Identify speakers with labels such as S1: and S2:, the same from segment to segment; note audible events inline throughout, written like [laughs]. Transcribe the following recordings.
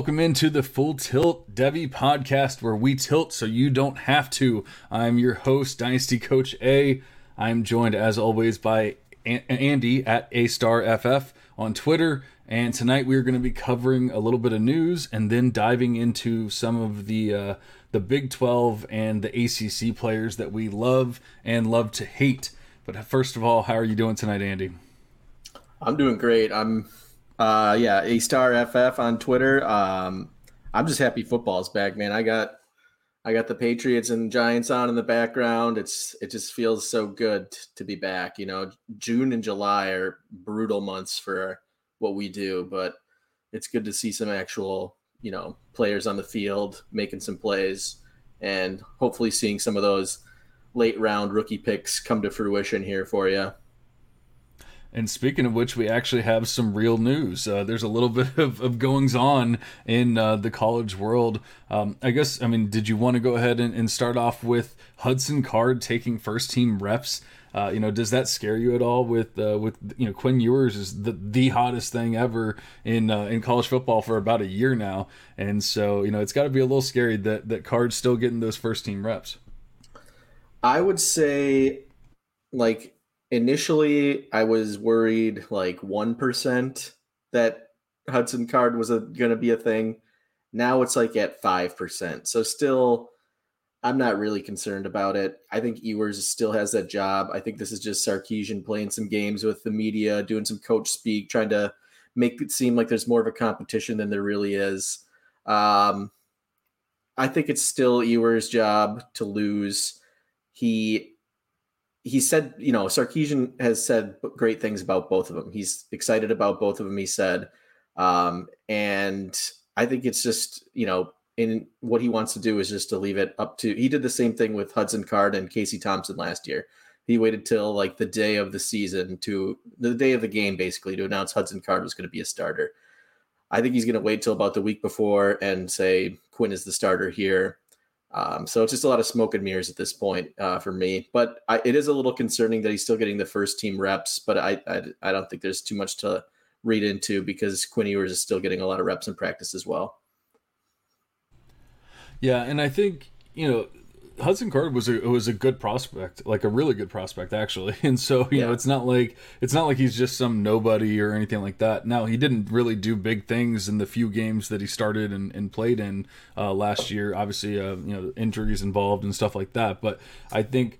S1: welcome into the Full Tilt Devy podcast where we tilt so you don't have to. I'm your host, Dynasty Coach A. I'm joined as always by Andy at A Star FF on Twitter. And tonight we're going to be covering a little bit of news and then diving into some of the uh, the Big 12 and the ACC players that we love and love to hate. But first of all, how are you doing tonight, Andy?
S2: I'm doing great. I'm uh, yeah, A Star FF on Twitter. Um, I'm just happy football's back, man. I got I got the Patriots and Giants on in the background. It's it just feels so good to be back. You know, June and July are brutal months for what we do, but it's good to see some actual, you know, players on the field making some plays and hopefully seeing some of those late round rookie picks come to fruition here for you.
S1: And speaking of which, we actually have some real news. Uh, there's a little [laughs] bit of, of goings on in uh, the college world. Um, I guess, I mean, did you want to go ahead and, and start off with Hudson Card taking first team reps? Uh, you know, does that scare you at all? With uh, with you know, Quinn Ewers is the the hottest thing ever in uh, in college football for about a year now, and so you know, it's got to be a little scary that that Card's still getting those first team reps.
S2: I would say, like initially I was worried like 1% that Hudson Card was going to be a thing. Now it's like at 5%. So still I'm not really concerned about it. I think Ewers still has that job. I think this is just Sarkisian playing some games with the media, doing some coach speak, trying to make it seem like there's more of a competition than there really is. Um, I think it's still Ewers' job to lose. He he said, you know, Sarkisian has said great things about both of them. He's excited about both of them. He said, um, and I think it's just, you know, in what he wants to do is just to leave it up to. He did the same thing with Hudson Card and Casey Thompson last year. He waited till like the day of the season to the day of the game, basically, to announce Hudson Card was going to be a starter. I think he's going to wait till about the week before and say Quinn is the starter here. Um, so it's just a lot of smoke and mirrors at this point uh, for me. But I, it is a little concerning that he's still getting the first team reps. But I, I, I don't think there's too much to read into because Quinn Ewers is still getting a lot of reps in practice as well.
S1: Yeah, and I think you know Hudson Card was a was a good prospect, like a really good prospect actually. [laughs] And so, you yeah. know, it's not like it's not like he's just some nobody or anything like that. Now, he didn't really do big things in the few games that he started and, and played in uh, last year. Obviously, uh, you know, injuries involved and stuff like that. But I think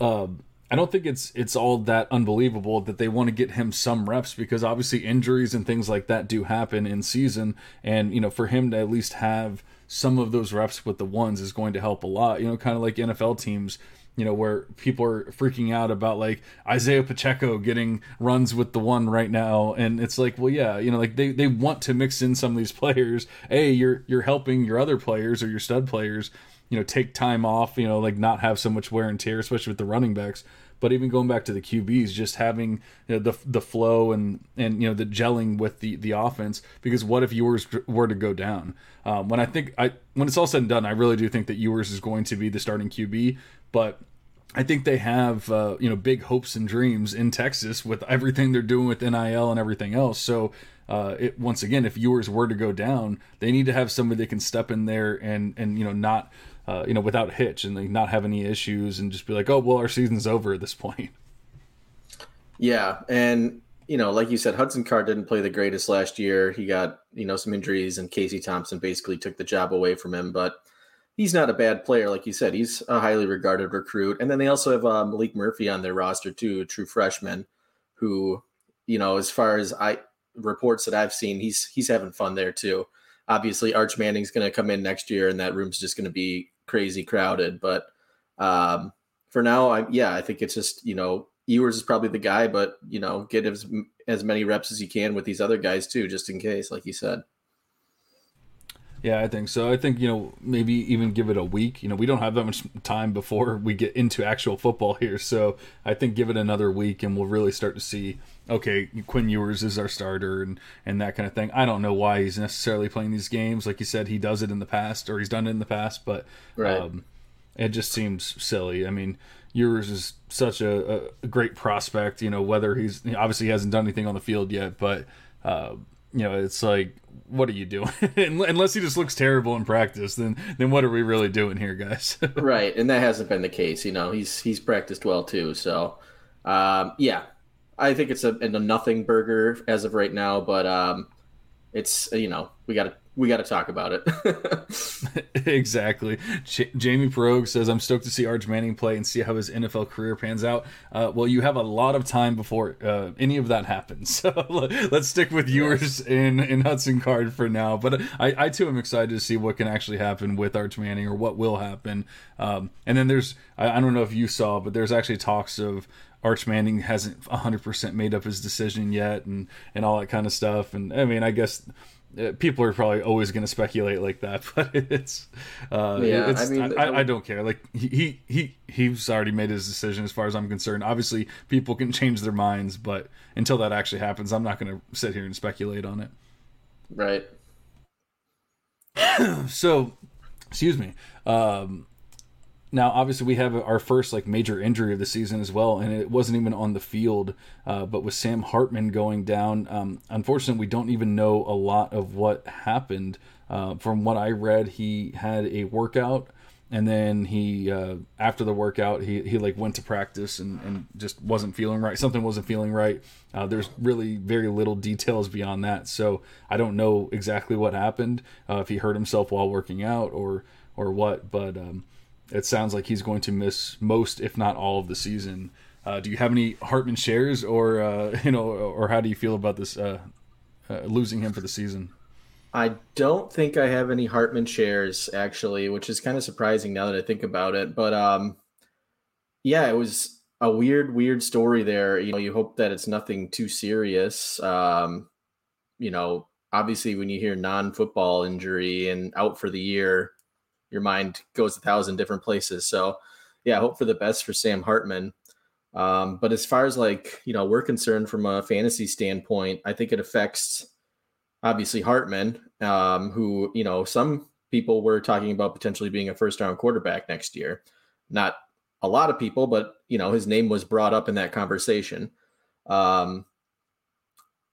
S1: uh, I don't think it's it's all that unbelievable that they want to get him some reps because obviously injuries and things like that do happen in season. And you know, for him to at least have some of those reps with the ones is going to help a lot. You know, kind of like NFL teams, you know, where people are freaking out about like Isaiah Pacheco getting runs with the one right now. And it's like, well, yeah, you know, like they, they want to mix in some of these [laughs] players. Hey, you're you're helping your other players or your stud players, you know, take time off, you know, like not have so much wear and tear, especially with the running backs. But even going back to the QBs, just having you know, the the flow and and you know the gelling with the the offense. Because what if Ewers were to go down? Um, when I think I when it's all said and done, I really do think that Ewers is going to be the starting QB. But I think they have uh, you know big hopes and dreams in Texas with everything they're doing with NIL and everything else. So uh, it once again, if Ewers were to go down, they need to have somebody that can step in there and and you know not uh, you know, without hitch and like not have any issues and just be like, oh, well, our season's over at this point.
S2: Yeah. And, you know, like you said, Hudson Card didn't play the greatest last year. He got, you know, some injuries and Casey Thompson basically took the job away from him. But he's not a bad player. Like you said, he's a highly regarded recruit. And then they also have uh, Maalik Murphy on their roster, too, a true freshman who, you know, as far as I reports that I've seen, he's he's having fun there, too obviously Arch Manning's going to come in next year, and that room's just going to be crazy crowded. But um, for now, I yeah, I think it's just you know Ewers is probably the guy, but you know get as as many reps as you can with these other guys too, just in case, like you said.
S1: Yeah, I think so. I think, you know, maybe even give it a week. You know, we don't have that much time before [laughs] we get into actual football here. So I think give it another week and we'll really start to see, okay, Quinn Ewers is our starter and, and that kind of thing. I don't know why he's necessarily playing these games. Like you said, he does it in the past or he's done it in the past, but right. um, it just seems silly. I mean, Ewers is such a, a great prospect, you know, whether he's obviously he hasn't done anything on the field yet, but. Uh, you know, it's like, what are you doing? [laughs] Unless he just looks terrible in practice, then then what are we really doing here, guys? [laughs]
S2: right, and that hasn't been the case. You know, he's he's practiced well too. So, um, yeah, I think it's a, a nothing burger as of right now. But um, it's you know we got to we got to talk about
S1: it. [laughs] [laughs] exactly. J- Jamie Perogue says, I'm stoked to see Arch Manning play and see how his NFL career pans out. Uh, well, you have a lot of time before uh, any of that happens. [laughs] So let's stick with Ewers in, in Hudson Card for now. But I, I, too, am excited to see what can actually happen with Arch Manning or what will happen. Um, and then there's, I, I don't know if you saw, but there's actually talks of Arch Manning hasn't 100% made up his decision yet and, and all that kind of stuff. And I mean, I guess people are probably always going to speculate like that, [laughs] but it's uh, yeah. It's, I mean, I, I, don't care. Like he he he's already made his decision as far as I'm concerned. Obviously, people can change their minds, but until that actually happens, I'm not going to sit here and speculate on it.
S2: Right. [clears throat]
S1: so, excuse me. Um, now, obviously, we have our first like major injury of the season as well, and it wasn't even on the field. Uh, but with Sam Hartman going down, um, unfortunately, we don't even know a lot of what happened. Uh, from what I read, he had a workout, and then he uh, after the workout, he he like went to practice and, and just wasn't feeling right. Something wasn't feeling right. Uh, there's really very little details beyond that, so I don't know exactly what happened. Uh, if he hurt himself while working out or or what, but. Um, it sounds like he's going to miss most, if not all, of the season. Uh, do you have any Hartman shares, or uh, [laughs] you know, or how do you feel about this uh, uh, losing him for the season?
S2: I don't think I have any Hartman shares actually, which is kind of surprising now that I think about it. But um, yeah, it was a weird, weird story there. You know, you hope that it's nothing too serious. Um, you know, obviously, when you hear non-football injury and out for the year, your mind goes a thousand different places. So, yeah, I hope for the best for Sam Hartman. Um, but as far as like you know, we're concerned from a fantasy standpoint, I think it affects obviously Hartman, um, who you know some people were talking about potentially being a first round quarterback next year. Not a lot of people, but you know his name was brought up in that conversation. Um,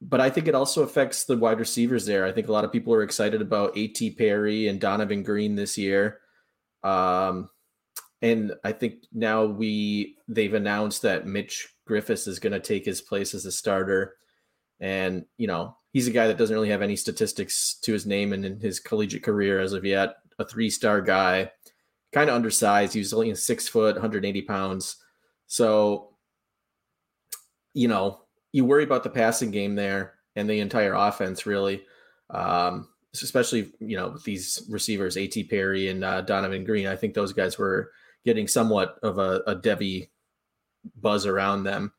S2: but I think it also affects the wide receivers there. I think a lot of people are excited about A.T. Perry and Donovan Green this year. Um, and I think now we they've announced that Mitch Griffis is going to take his place as a starter. And, you know, he's a guy that doesn't really have any statistics to his name and in his collegiate career as of yet. A three star guy, kind of undersized. He was only six foot, 180 pounds. So, you know, you worry about the passing game there and the entire offense, really. Um, especially, you know, these receivers, A.T. Perry and uh, Donovan Green. I think those guys were getting somewhat of a, a Devy buzz around them.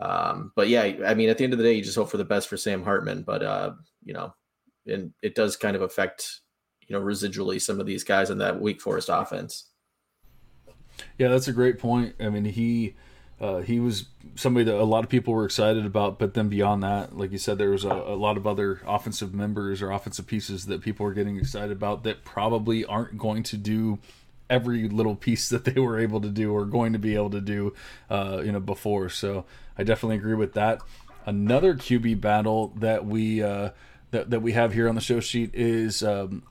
S2: Um, but yeah, I mean, at the end of the day, you just hope for the best for Sam Hartman. But, uh, you know, and it does kind of affect, you know, residually some of these guys in that Wake Forest offense.
S1: Yeah, that's a great point. I mean, he uh, he was somebody that a lot of people were excited about, but then beyond that, like you said, there was a, a, lot of other offensive members or offensive pieces that people were getting excited about that probably aren't going to do every little piece [laughs] that they were able to do or going to be able to do, uh, you know, before. So I definitely agree with that. Another QB battle that we uh, that that we have here on the show sheet is um,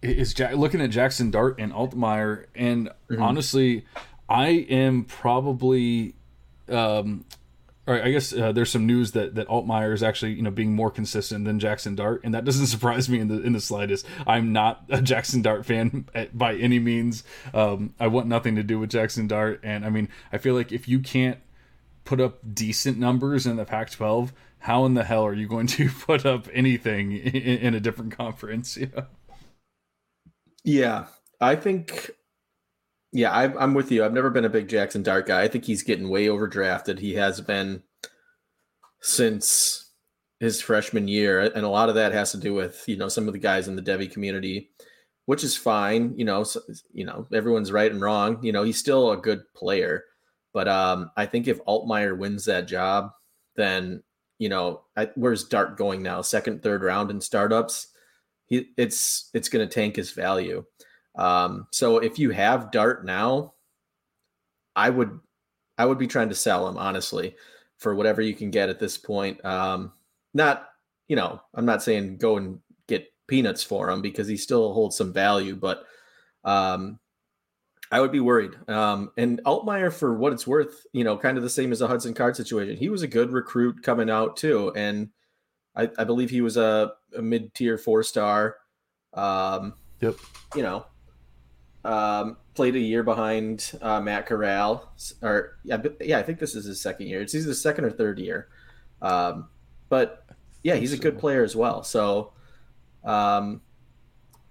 S1: is Jack, looking at Jackson Dart and Altmyer, and mm-hmm. honestly I am probably, um, I guess uh, there's some news that that Altmyer is actually you know being more consistent than Jackson Dart, and that doesn't [laughs] surprise me in the in the slightest. I'm not a Jackson Dart fan [laughs] by any means. Um, I want nothing to do with Jackson Dart, and I mean I feel like if you can't put up decent numbers in the Pac-12, how in the hell are you going to [laughs] put up anything in, in a different conference? Yeah.
S2: Yeah, I think yeah, I, I'm with you. I've never been a big Jackson Dart guy. I think he's getting way overdrafted. He has been since his freshman year, and a lot of that has to do with you know some of the guys in the Devy community, which is fine. You know, so, you know everyone's right and wrong. You know, he's still a good player, but um, I think if Altmyer wins that job, then you know I, where's Dart going now? Second, third round in startups, he it's it's going to tank his value. Um, so if you have Dart now, I would I would be trying to sell him honestly for whatever you can get at this point. Um, not you know, I'm not saying go and get peanuts for him because he still holds some value, but um, I would be worried. Um, and Altmyer, for what it's worth, you know, kind of the same as the Hudson Card situation. He was a good recruit coming out too, and I, I believe he was a, a mid-tier four-star. Um,
S1: yep.
S2: You know, um, played a year behind uh, Matt Corral, or yeah, yeah, I think this is his second year. It's either the second or third year. Um, but yeah, he's a good player as well. So, um,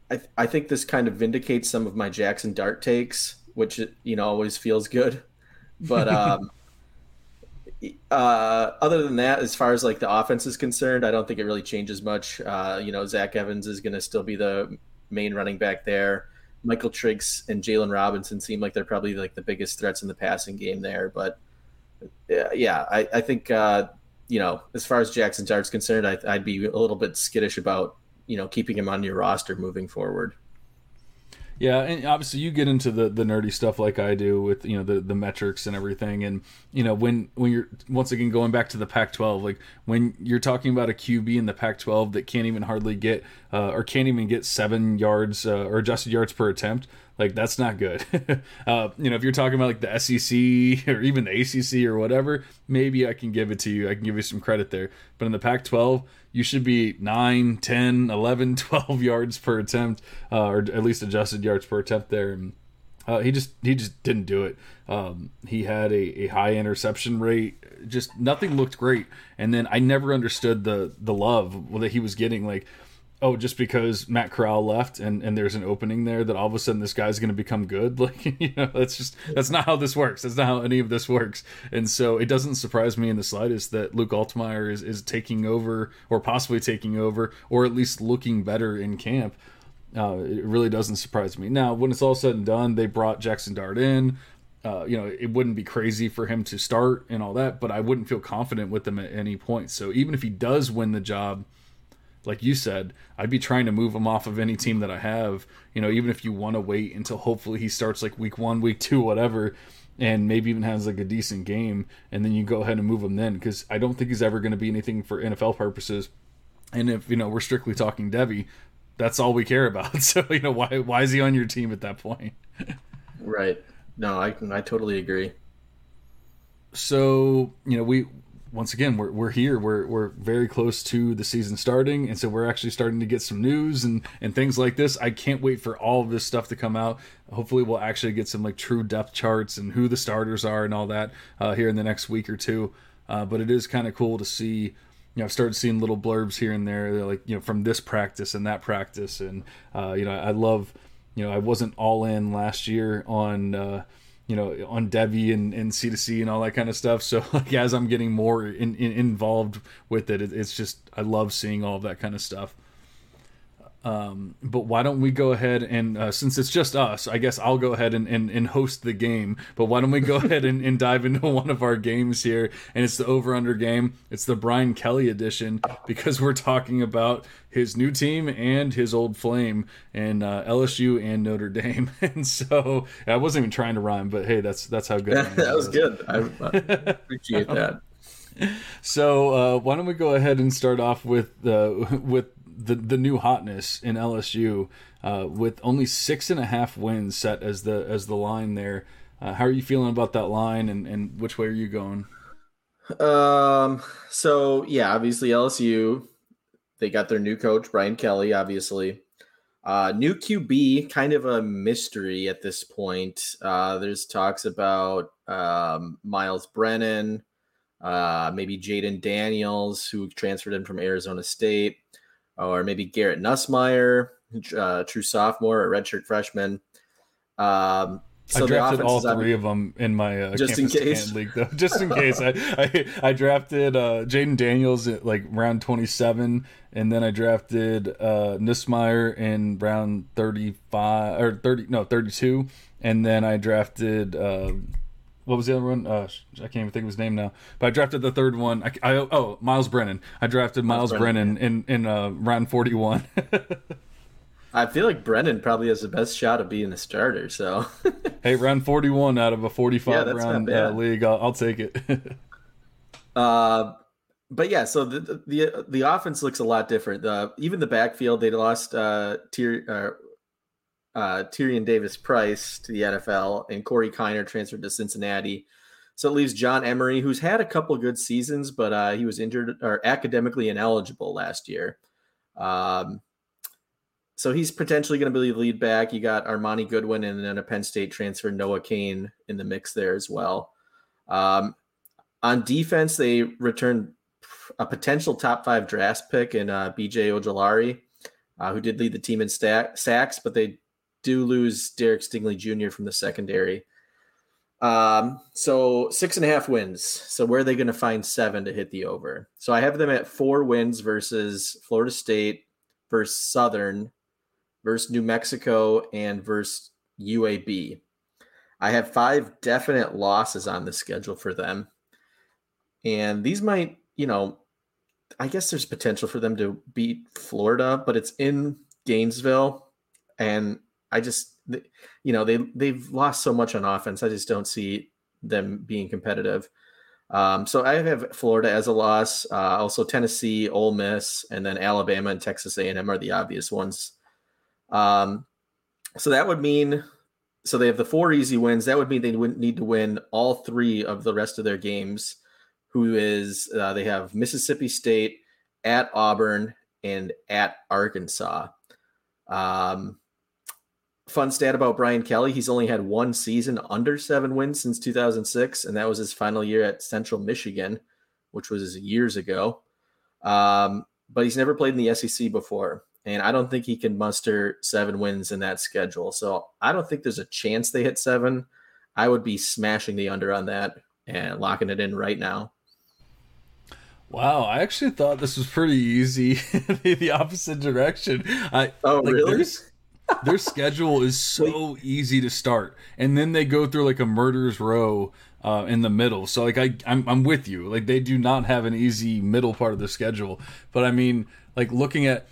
S2: I th- I think this kind of vindicates some of my Jackson Dart takes, which you know always feels good. But [laughs] um, uh, other than that, as far as like the offense is concerned, I don't think it really changes much. Uh, you know, Zach Evans is going to still be the main running back there. Michael Triggs and Jalen Robinson seem like they're probably like the biggest threats in the passing game there. But yeah, I, I think uh, you know as far as Jackson Dart's concerned, I, I'd be a little bit skittish about you know keeping him on your roster moving forward.
S1: Yeah, and obviously you get into the the nerdy stuff like I do with you know the the metrics and everything, and you know when when you're once again going back to the Pac-12, like when you're talking about a QB in the Pac-12 that can't even hardly get uh, or can't even get seven yards uh, or adjusted yards per attempt, like that's not good. [laughs] uh, you know, if you're talking about like the SEC [laughs] or even the ACC or whatever, maybe I can give it to you. I can give you some credit there. But in the Pac-12, you should be 9, 10, 11, [laughs] 12 yards per attempt, uh, or at least adjusted yards per attempt there. And uh, he just he just didn't do it. Um, he had a, a high interception rate. Just nothing looked great. And then I never understood the the love that he was getting. Like oh, just because Matt Corral left and, and there's an opening there that all of a sudden this guy's going to become good. [laughs] Like, you know, that's just, that's not how this works. That's not how any of this works. And so it doesn't surprise me in the slightest that Luke Altmyer is, is taking over or possibly taking over or at least looking better in camp. Uh, it really doesn't surprise me. Now, when it's all said and done, they brought Jackson Dart in. Uh, you know, it wouldn't be crazy for him to start and all that, but I wouldn't feel confident with him at any point. So even if he does win the job, like you said, I'd be trying to move him off of any team that I have. You know, even if you want to wait until hopefully he starts like week one, week two, whatever, and maybe even has like a decent game, and then you go ahead and move him then because I don't think he's ever going to be anything for NFL purposes. And if you know we're strictly talking Devy, that's all we care about. [laughs] So you know why why is he on your team at that point?
S2: right. No, I I totally agree.
S1: So you know we once again we're, we're here. We're, we're very close to the season starting. And so we're actually starting to get some news and, and things like this. I can't wait for all of this stuff to come out. Hopefully we'll actually get some like true depth charts and who the starters are and all that uh, here in the next week or two. Uh, but it is kind of cool to see you know i've started seeing little blurbs here and there like you know from this practice and that practice. And uh, you know i love you know i wasn't all in last year on uh, you know on Devy and, and C2C and all that kind of stuff. So [laughs] like as I'm getting more in, in, involved with it, it, it's just I love seeing all of that kind of stuff. Um, but why don't we go ahead and uh, since it's just us, I guess I'll go ahead and, and, and host the game. But why don't we go [laughs] ahead and, and dive into [laughs] one of our games here? And it's the over under game. It's the Brian Kelly edition because we're talking about his new team and his old flame and uh, LSU and Notre Dame. [laughs] And so I wasn't even trying to rhyme, but hey, that's that's how good
S2: that was. Good. I, I appreciate that.
S1: So uh, why don't we go ahead and start off with uh, with the the new hotness in LSU uh, with only six and a half wins set as the as the line there. Uh, how are you feeling about that line, and, and which way are you going?
S2: Um. So yeah, obviously LSU, they got their new coach Brian Kelly. Obviously, uh, new QB, kind of a mystery at this point. Uh, there's talks about um, Myles Brennan, uh, maybe Jayden Daniels, who transferred in from Arizona State or maybe Garrett Nussmeier, uh, true sophomore or redshirt freshman. Um,
S1: so I drafted all three of them in my uh,
S2: just in case
S1: league, though. [laughs] Just in case, I, [laughs] I, I drafted uh, Jayden Daniels at like round twenty seven, and then I drafted uh, in round thirty five or thirty no thirty two, and then I drafted. Uh, what was the other one? Uh, I can't even think of his name now. But I drafted the third one. I, I oh Myles Brennan. I drafted Miles, Myles Brennan, Brennan in in uh, round forty one. [laughs]
S2: I feel like Brennan probably has the best shot of being a starter. So [laughs]
S1: hey, round forty one out of a forty five yeah, round uh, league, I'll, I'll, take it. [laughs]
S2: uh, but yeah, so the, the the offense looks a lot different. The even the backfield they lost uh, Tyr, uh, uh, Tyrion Davis Price to the NFL, and Corey Kiner transferred to Cincinnati. So it leaves John Emery, who's had a couple good seasons, but uh, he was injured or academically ineligible last year. Um, so he's potentially going to be the lead back. You got Armoni Goodwin and then a Penn State transfer, Noah Cain, in the mix there as well. Um, on defense, they returned a potential top five draft pick in uh, BJ Ojulari, uh, who did lead the team in stack, sacks, but they do lose Derek Stingley Jr. from the secondary. Um, so six and a half wins. So where are they going to find seven to hit the over? So I have them at four wins versus Florida State, versus Southern, versus New Mexico, and versus UAB. I have five definite losses on the schedule for them. And these might, you know, I guess there's potential for them to beat Florida, but it's in Gainesville. And I just, you know, they, they've lost so much on offense. I just don't see them being competitive. Um, so I have Florida as a loss. Uh, also Tennessee, Ole Miss, and then Alabama and Texas A&M are the obvious ones. Um, so that would mean, so they have the four easy wins. That would mean they would need to win all three of the rest of their games who is uh, they have Mississippi State at Auburn and at Arkansas. Um, fun stat about Brian Kelly: he's only had one season under seven wins since 2006, and that was his final year at Central Michigan, which was years ago. Um, but he's never played in the SEC before, and I don't think he can muster seven wins in that schedule. So I don't think there's a chance they hit seven. I would be smashing the under on that and locking it in right now.
S1: Wow, I actually thought this was pretty easy [laughs] the opposite direction. I,
S2: oh, like, really?
S1: Their schedule is so easy to start, and then they go through like a murderer's row uh, in the middle. So like I, I'm, I'm with you. Like they do not have an easy middle part of the schedule. But I mean, like looking at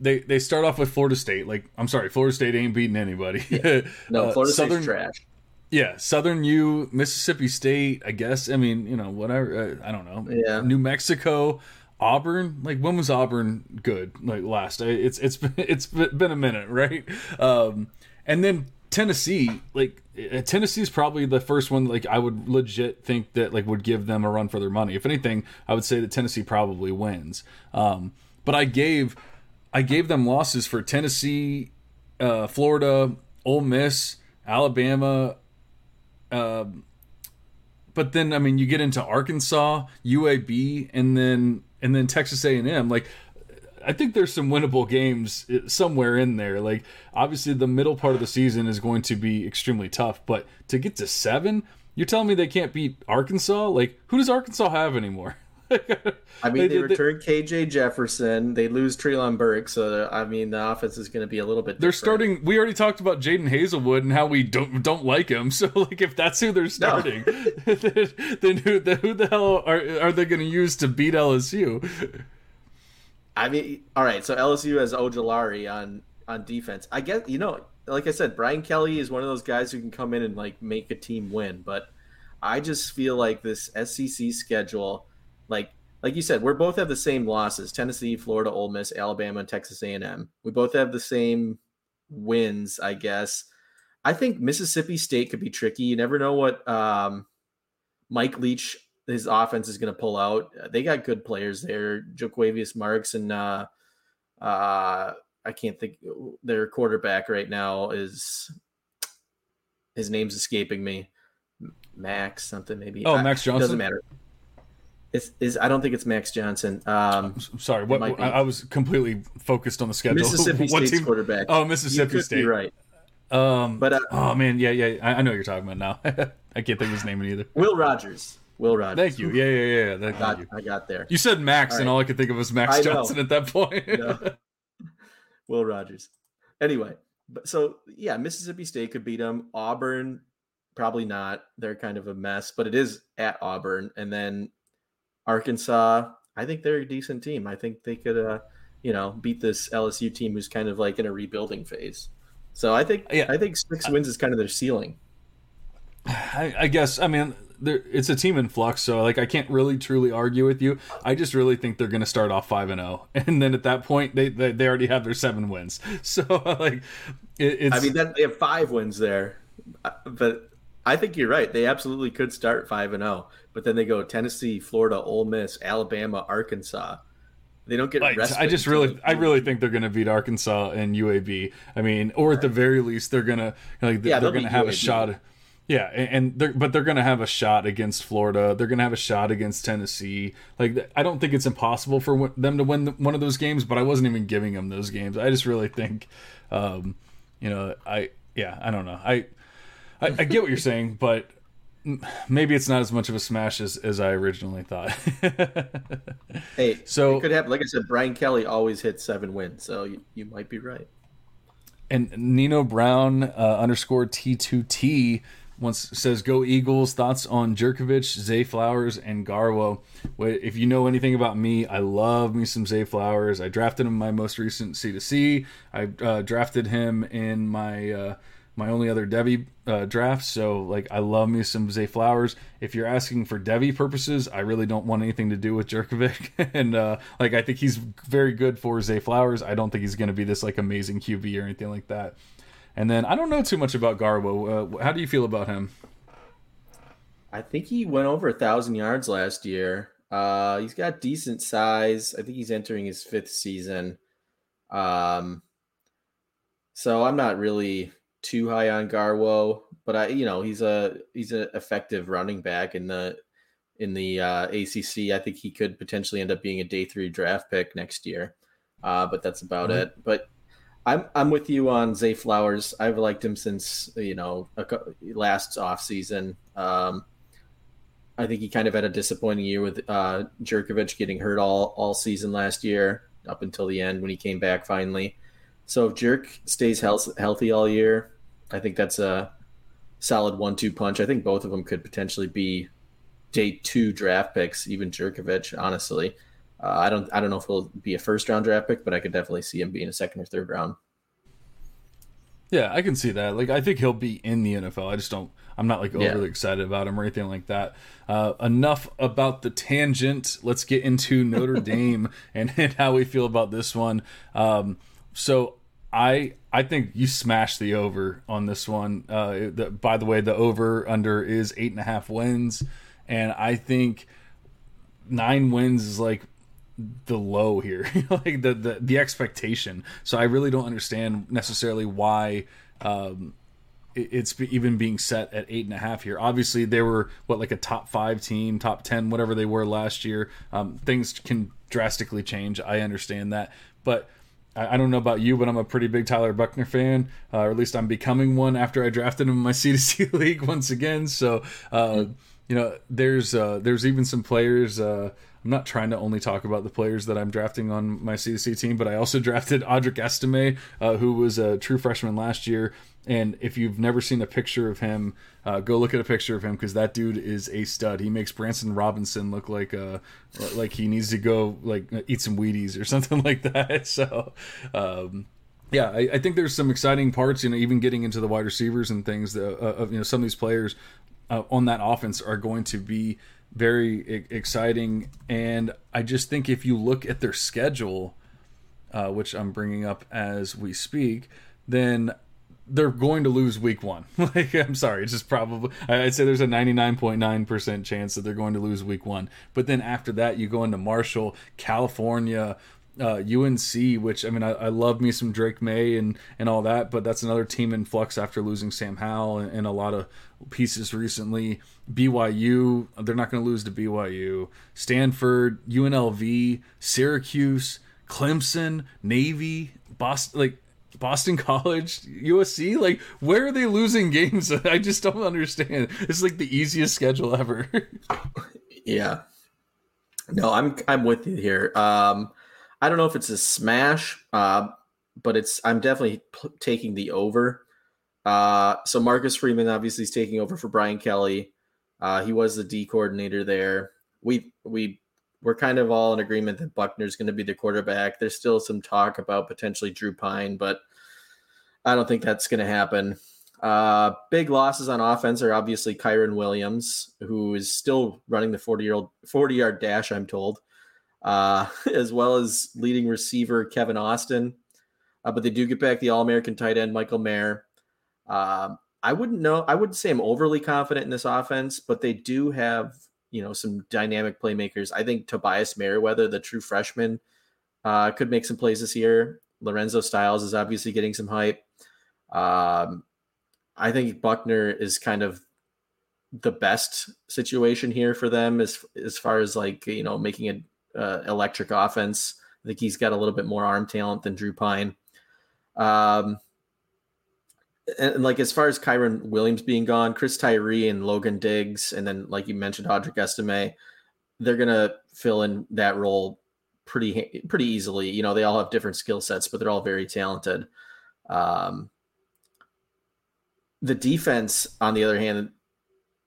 S1: they they start off with Florida State. Like I'm sorry, Florida State ain't beating anybody.
S2: Yeah. [laughs] No, uh, Florida uh, Southern, State's trash.
S1: Yeah, Southern U, Mississippi State. I guess. I mean, you know, whatever. Uh, I don't know.
S2: Yeah.
S1: New Mexico, Auburn. Like when was Auburn good? Like last. It's it's been, [laughs] it's been a minute, right? Um, and then Tennessee. Like uh, Tennessee is probably the first one. Like I would legit think that like would give them a run for their money. If anything, I would say that Tennessee probably wins. Um, but I gave I gave them losses for Tennessee, uh, Florida, Ole Miss, Alabama, um, but then I mean, you get into Arkansas, UAB, and then and then Texas A and M. Like, I think there's some winnable games uh, somewhere in there. Like, obviously, the middle part of the season is going to be extremely tough, but to get to seven, you're telling me they can't beat Arkansas? Like, who does Arkansas have anymore? [laughs]
S2: I mean, they, they return KJ Jefferson. They lose Treylon Burks, so I mean, the offense is going to be a little bit.
S1: They're starting. We already talked about Jaden Hazelwood and how we don't don't like him. [laughs] So, like, if that's who they're starting, no. [laughs] then, who, the, who the hell are are they going to use to beat LSU?
S2: I mean, all right. So LSU has Ojulari on on defense. I guess you know, like I said, Brian Kelly is one of those guys who can come in and like make a team win. But I just feel like this SEC schedule like like you said, we both have the same losses: Tennessee, Florida, Ole Miss, Alabama, and Texas A&M. We both have the same wins, I guess. I think Mississippi State could be tricky. You never know what um, Mike Leach his offense is going to pull out. They got good players there, Jo'quavious Marks and uh, uh, I can't think their quarterback right now is his name's escaping me. Max something maybe.
S1: Oh, Max Johnson.
S2: doesn't matter. Is, is I don't think it's Max Johnson. Um,
S1: sorry, what, I, I was completely focused on the schedule.
S2: Mississippi [laughs] State team? quarterback.
S1: Oh, Mississippi State.
S2: right.
S1: Um, but uh, oh man, yeah, yeah, I, I know what you're talking about now. [laughs] I can't think of his name either.
S2: Will Rogers. Will Rogers.
S1: Thank you. Yeah, yeah, yeah. Thank
S2: I got,
S1: you.
S2: I got there.
S1: You said Max, all right. and all I could think of was Max Johnson at that point. no. [laughs]
S2: Will Rogers. Anyway, but so yeah, Mississippi State could beat them. Auburn, probably not. They're kind of a mess, but it is at Auburn, and then Arkansas, I think they're a decent team. I think they could, uh, you know, beat this LSU team who's kind of like in a rebuilding phase. So I think yeah. I think six wins is kind of their ceiling. [sighs]
S1: I, I guess I mean it's a team in flux, so like I can't really truly argue with you. I just really think they're going to start off five and zero, oh, [laughs] and then at that point they, they, they already have their seven wins. [laughs] So like,
S2: it, it's. I mean, then they have five wins there, but I think you're right. They absolutely could start five and zero, oh, but then they go Tennessee, Florida, Ole Miss, Alabama, Arkansas. They don't get.
S1: Like, I just really, I really think they're going to beat Arkansas and UAB. I mean, or at the very least, they're gonna like yeah, they're going to have UAB. a shot. Yeah, and they're but they're going to have a shot against Florida. They're going to have a shot against Tennessee. Like I don't think it's impossible for them to win one of those games, but I wasn't even giving them those games. I just really think, um, you know, I yeah, I don't know. I I, I get what you're saying, but maybe it's not as much of a smash as, as I originally thought. [laughs]
S2: hey, so it could happen. Like I said, Brian Kelly always hits seven wins, so you, you might be right.
S1: And Nino Brown uh, underscore T2T once says go Eagles. Thoughts on Jurkovec, Zay Flowers, and Garwo. If you know anything about me, I love me some Zay Flowers. I drafted him in my most recent C to C. I uh, drafted him in my uh, my only other Devy uh, draft. So like I love me some Zay Flowers. If you're asking for Devy purposes, I really don't want anything to do with Jurkovec. [laughs] and uh, like I think he's very good for Zay Flowers. I don't think he's going to be this like amazing QB or anything like that. And then I don't know too much about Garwo. Uh, how do you feel about him?
S2: I think he went over a thousand yards last year. Uh, he's got decent size. I think he's entering his fifth season. Um, so I'm not really too high on Garwo, but I, you know, he's a he's an effective running back in the in the uh, ACC. I think he could potentially end up being a day three draft pick next year. Uh, but that's about mm-hmm. it. But I'm I'm with you on Zay Flowers. I've liked him since you know last off season. Um, I think he kind of had a disappointing year with uh, Jurkovec getting hurt all all season last year up until the end when he came back finally. So if Jerk stays health, healthy all year, I think that's a solid one-two punch. I think both of them could potentially be day two draft picks, even Jurkovec. Honestly, uh, I don't I don't know if he'll be a first round draft pick, but I could definitely see him being a second or third round.
S1: Yeah, I can see that. Like, I think he'll be in the NFL. I just don't. I'm not like overly yeah. excited about him or anything like that. Uh, enough about the tangent. Let's get into Notre [laughs] Dame and, and, how we feel about this one. Um, so I I think you smashed the over on this one. Uh, the, by the way, the over under is eight and a half wins, and I think nine wins is like the low here, [laughs] like the, the the expectation. So I really don't understand necessarily why um, it, it's even being set at eight and a half here. Obviously, they were what like a top five team, top ten, whatever they were last year. Um, things can drastically change. I understand that, but. I, don't know about you, but I'm a pretty big Tyler Buchner fan, uh, or at least I'm becoming one after I drafted him in my [laughs] C2C league once again. So, uh, you know, there's uh, there's even some players uh, I'm not trying to only talk about the players that I'm drafting on my C2C team, but I also [laughs] drafted Audric Estime, uh, who was a true freshman last year. And if you've never seen a picture of him, uh, go look at a picture of him because that dude is a stud. He makes Branson Robinson look like uh like he needs to go like eat some Wheaties or [laughs] something like that. [laughs] So. Um, yeah, I, I, think there's some exciting parts. You know, even getting into the wide receivers and things. That, uh, of you know, some of these players uh, on that offense are going to be very exciting. And I just think if you look at their schedule, uh, which I'm bringing up as we speak, then they're going to lose week one. [laughs] like, I'm sorry, it's just probably, I'd say there's a 99.9% chance that they're going to lose week one. But then after that, you go into Marshall, California, uh, UNC, which I mean, I, I, love me some Drake Maye and and all that, but that's another team in flux after losing Sam Howell and, and a lot of pieces recently. BYU, they're not going to lose to BYU. Stanford, UNLV, Syracuse, Clemson, Navy, Boston, like Boston [laughs] College, USC, like where are they losing games? [laughs] I just don't understand. It's like the easiest schedule ever. [laughs]
S2: yeah. No, I'm I'm with you here. Um I don't know if it's a smash, uh, but it's I'm definitely p- taking the over. Uh, so Marcus Freeman obviously is taking over for Brian Kelly. Uh, he was the D coordinator there. We we we're kind of all in agreement that Buchner's going to be the quarterback. There's still some talk about potentially Drew Pyne, but I don't think that's going to happen. Uh, big losses on offense are obviously Kyren Williams, who is still running the 40 year old 40 yard dash, I'm told, uh, [laughs] as well as leading receiver Kevin Austin. Uh, but they do get back the All American tight end Michael Mayer. Uh, I wouldn't know. I wouldn't say I'm overly confident in this offense, but they do have you know some dynamic playmakers. I think Tobias Merriweather, the true freshman, uh, could make some plays this year. Lorenzo Styles is obviously getting some hype. Um, I think Buchner is kind of the best situation here for them as as far as like you know making an uh, electric offense. I think he's got a little bit more arm talent than Drew Pyne. Um, and, like as far as Kyren Williams being gone, Chris Tyree and Logan Diggs, and then like you mentioned, Audric Estime, they're gonna fill in that role pretty pretty easily. You know, they all have different skill sets, but they're all very talented. Um, the defense, on the other hand,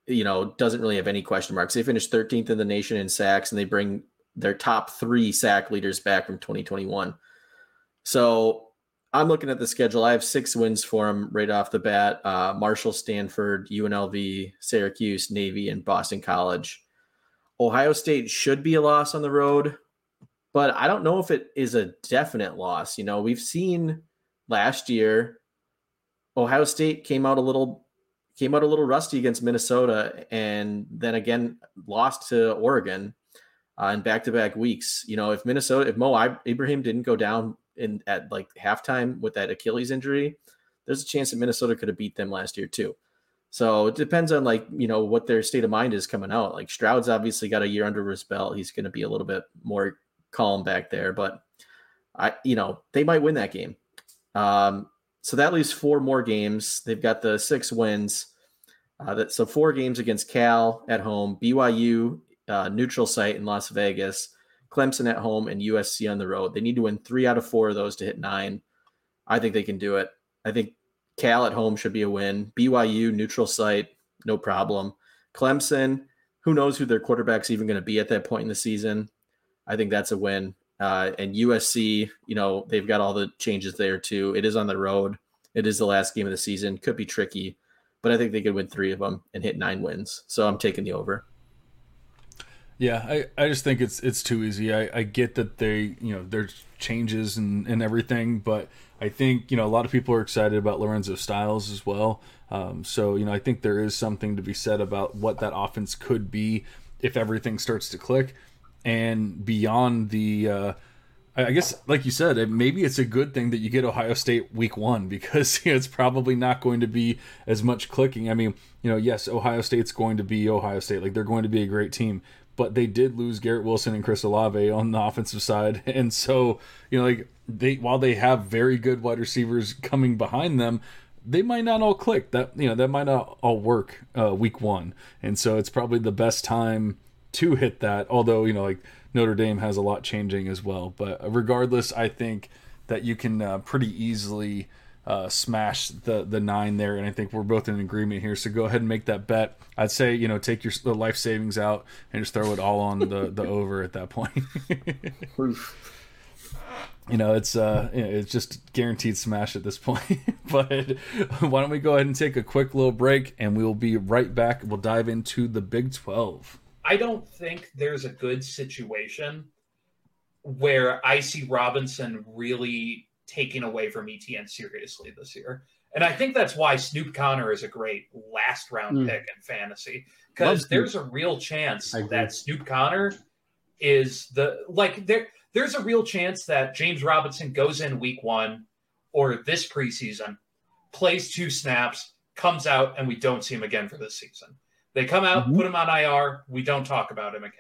S2: you know, doesn't really have any question marks. They finished 13th in the nation in sacks, and they bring their top three sack leaders back from 2021. So I'm looking at the schedule. I have six wins for them right off the bat: uh, Marshall, Stanford, UNLV, Syracuse, Navy, and Boston College. Ohio State should be a loss on the road, but I don't know if it is a definite loss. You know, we've seen last year Ohio State came out a little came out a little rusty against Minnesota, and then again lost to Oregon uh, in back to back weeks. You know, if Minnesota, if Mo Ibrahim didn't go down in at like halftime with that Achilles injury, there's a chance that Minnesota could have beat them last year too. So it depends on like you know what their state of mind is coming out. Like Stroud's obviously got a year under his belt. He's going to be a little bit more calm back there, but I you know they might win that game. Um, so that leaves four more games. They've got the six wins. Uh, that so four games against Cal at home, BYU uh, neutral site in Las Vegas, Clemson at home, and USC on the road. They need to win three out of four of those to hit nine. I think they can do it. I think Cal at home should be a win. BYU neutral site, no problem. Clemson, who knows who their quarterback's even going to be at that point in the season? I think that's a win. Uh, and USC, you know, they've got all the changes there too. It is on the road. It is the last game of the season. Could be tricky, but I think they could win three of them and hit nine wins. So I'm taking the over.
S1: Yeah, I, I just think it's it's too easy. I, I get that they you know there's changes and, and everything, but I think you know a lot of people are excited about Lorenzo Styles as well. Um, so you know I think there is something to be said about what that offense could be if everything starts to click, and beyond the. Uh, I guess, like you said, maybe it's a good thing that you get Ohio State week one [laughs] because [laughs] it's probably not going to be as much clicking. I mean, you know, yes, Ohio State's going to be Ohio State. Like, they're going to be a great team but they did lose Garrett Wilson and Chris Olave on the offensive side, [laughs] and so you know, like they while they have very good wide receivers coming behind them, they might not all click. That you know that might not all work uh, week one, and so it's probably the best time to hit that. Although you know, like Notre Dame has a lot changing as well, but regardless, I think that you can uh, pretty easily uh, smash the the nine there, and I think we're both in agreement here. So go ahead and make that bet. I'd say you know take your the life savings out and just throw it all on the the [laughs] over at that point. [laughs] you know it's uh it's just guaranteed smash at this point [laughs] but why don't we go ahead and take a quick little break and we'll be right back we'll dive into the big 12
S3: i don't think there's a good situation where i see robinson really taking away from ETN seriously this year. And I think that's why Snoop Conner is a great last round mm. pick in fantasy because there's a real chance that Snoop Conner is the like there there's a real chance that James Robinson goes in week 1 or this preseason, plays two snaps, comes out and we don't see him again for this season. They come out, mm-hmm. put him on IR, we don't talk about him again.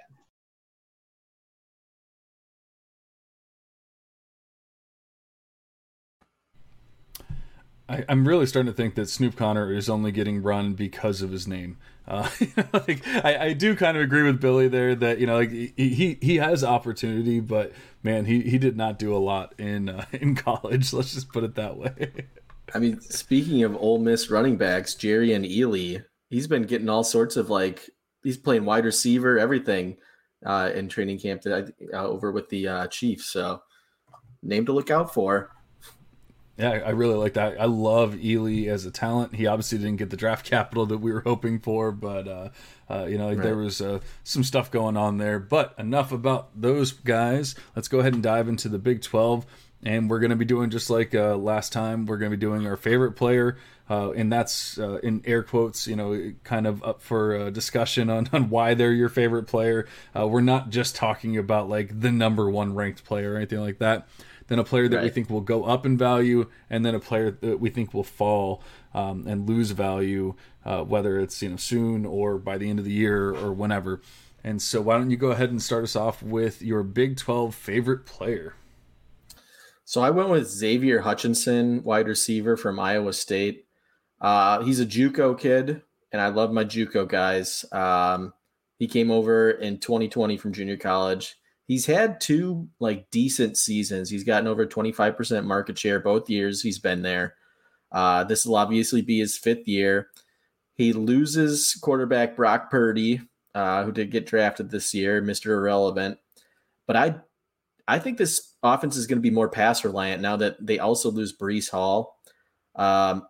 S1: I, am really starting to think that Snoop Conner is only getting run because of his name. Uh, [laughs] like, I, I, do kind of agree with Billy there that you know like he he, he has opportunity, but man, he, he did not do a lot in uh, [laughs] in college. [laughs] Let's just put it that way.
S2: I mean, speaking of Ole Miss running backs, Jerrion Ealy, he's been getting all sorts of like he's playing wide receiver, everything uh, in training camp that I, uh, over with the uh, Chiefs. So name to look out for.
S1: Yeah, I really like that. I love Ealy as a talent. He obviously didn't get the draft capital that we were hoping for, but uh, uh, you know right. there was uh, some stuff going on there. But enough about those guys. Let's go ahead and dive into the Big Twelve, and we're going to be doing just like uh, last time. We're going to be doing our favorite player. Uh, and that's uh, in air quotes, you know, kind of up for discussion on, on why they're your favorite player. we're not just talking about like the number one ranked player or anything like that then a player that right. we think will go up in value, and then a player that we think will fall um, and lose value, uh, whether it's you know soon or by the end of the year or whenever. And so, why don't you go ahead and start us off with your Big 12 favorite player?
S2: So, I went with Xavier Hutchinson, wide receiver from Iowa State. Uh, he's a Juco kid, and I love my Juco guys. Um, he came over in 2020 from junior college he's had two like decent seasons. He's gotten over 25% market share both years he's been there. Uh, this will obviously be his fifth year. He loses quarterback Brock Purdy, uh, who did get drafted this year, Mr. Irrelevant. But I I think this offense is going to be more pass reliant now that they also lose Breece Hall. Um,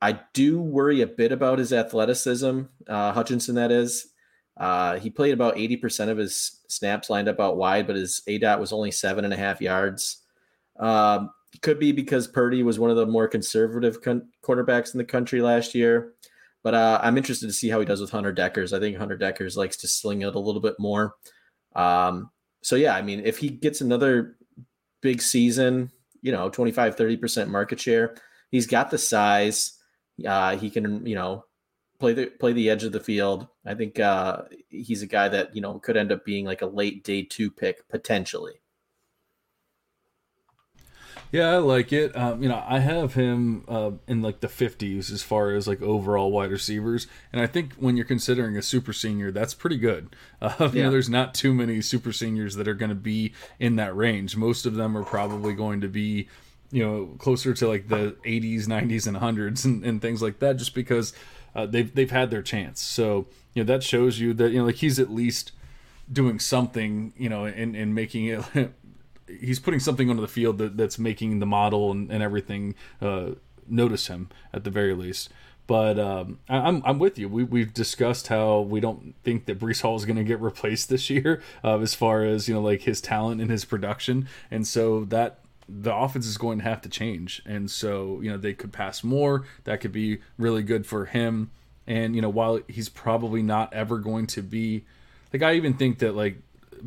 S2: I do worry a bit about his athleticism, uh, Hutchinson, that is. Uh, he played about 80% of his snaps lined up out wide, but his aDOT was only seven and a half yards. Um, could be because Purdy was one of the more conservative con- quarterbacks in the country last year. But uh, I'm interested to see how he does with Hunter Dekkers. I think Hunter Dekkers likes to sling it a little bit more. Um, so, yeah, I mean, if he gets another big season, you know, 25, 30% market share, he's got the size. Uh, he can, you know, play the play the edge of the field. I think uh, he's a guy that you know could end up being like a late day two pick potentially.
S1: Yeah, I like it. Um, you know, I have him uh, in like the 50s as far as like overall wide receivers, and I think when you're considering a super senior, that's pretty good. Uh, [laughs] yeah. You know, there's not too many super seniors that are going to be in that range. Most of them are probably going to be, you know, closer to like the 80s, 90s, and 100s and, and things like that, just because uh, they've they've had their chance. So you know that shows you that you know like he's at least doing something, you know, and and making it. [laughs] he's putting something onto the field that, that's making the model and, and everything uh, notice him at the very least. But um, I, I'm I'm with you. We we've discussed how we don't think that Breece Hall is going to get [laughs] replaced this year, uh, as far as you know, like his talent and his production, and so that the offense is going to have to change. And so, you know, they could pass more. That could be really good for him. And, you know, while he's probably not ever going to be like, I even think that like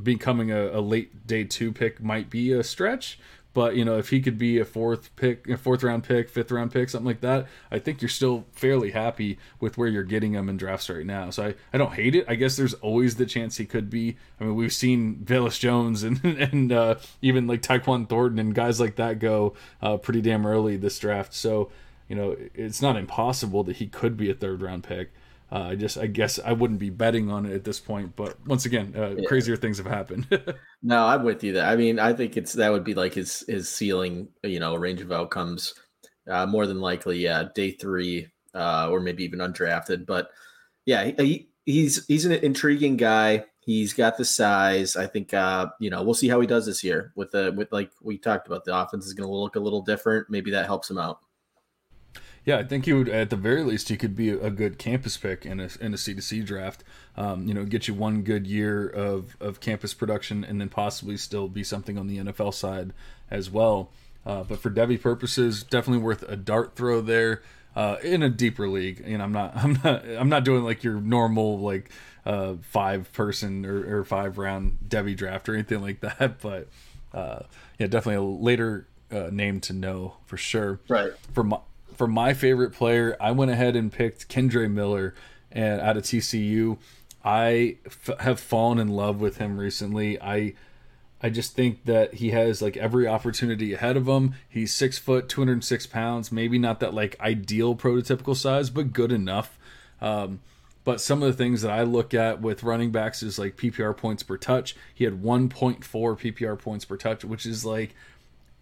S1: becoming a, a late day two pick might be a stretch. But you know, if he could be a fourth pick, a fourth round pick, fifth round pick, something like that, I think you're still fairly happy with where you're getting him in drafts right now. So I, I don't hate it. I guess there's always the chance he could be. I mean, we've seen Velus Jones and [laughs] and uh, even like Tyquan Thornton and guys like that go uh, pretty damn early this draft. So you know, it's not impossible that he could be a third round pick. Uh, I just, I guess, I wouldn't be betting on it at this point. But once again, uh, yeah. crazier things have happened. [laughs]
S2: no, I'm with you. There. I mean, I think it's that would be like his his ceiling. You know, range of outcomes. Uh, more than likely, yeah, day three, uh, or maybe even undrafted. But yeah, he, he's he's an intriguing guy. He's got the size. I think uh, you know we'll see how he does this year with the with like we talked about. The offense is going to look a little different. Maybe that helps him out.
S1: Yeah, I think he would. At the very least, he could be a good campus pick in a in a C2C draft. Um, you know, get you one good year of of campus production, and then possibly still be something on the NFL side as well. Uh, but for Devy purposes, definitely worth a dart throw there uh, in a deeper league. You know, I'm not [laughs] I'm not I'm not doing like your normal like uh, five person or, or, five round Devy draft or anything like that. [laughs] But uh, yeah, definitely a later uh, name to know for sure.
S2: Right.
S1: For my for my favorite player, I went ahead and picked Kendre Miller and out of TCU. I f- have fallen in love with him recently. I I just think that he has like every opportunity ahead of him. He's six foot, two hundred six pounds. Maybe not that like ideal prototypical size, but good enough. Um, but some of the things that I look at with running backs is like PPR points per touch. He had 1.4 PPR points per touch, which is like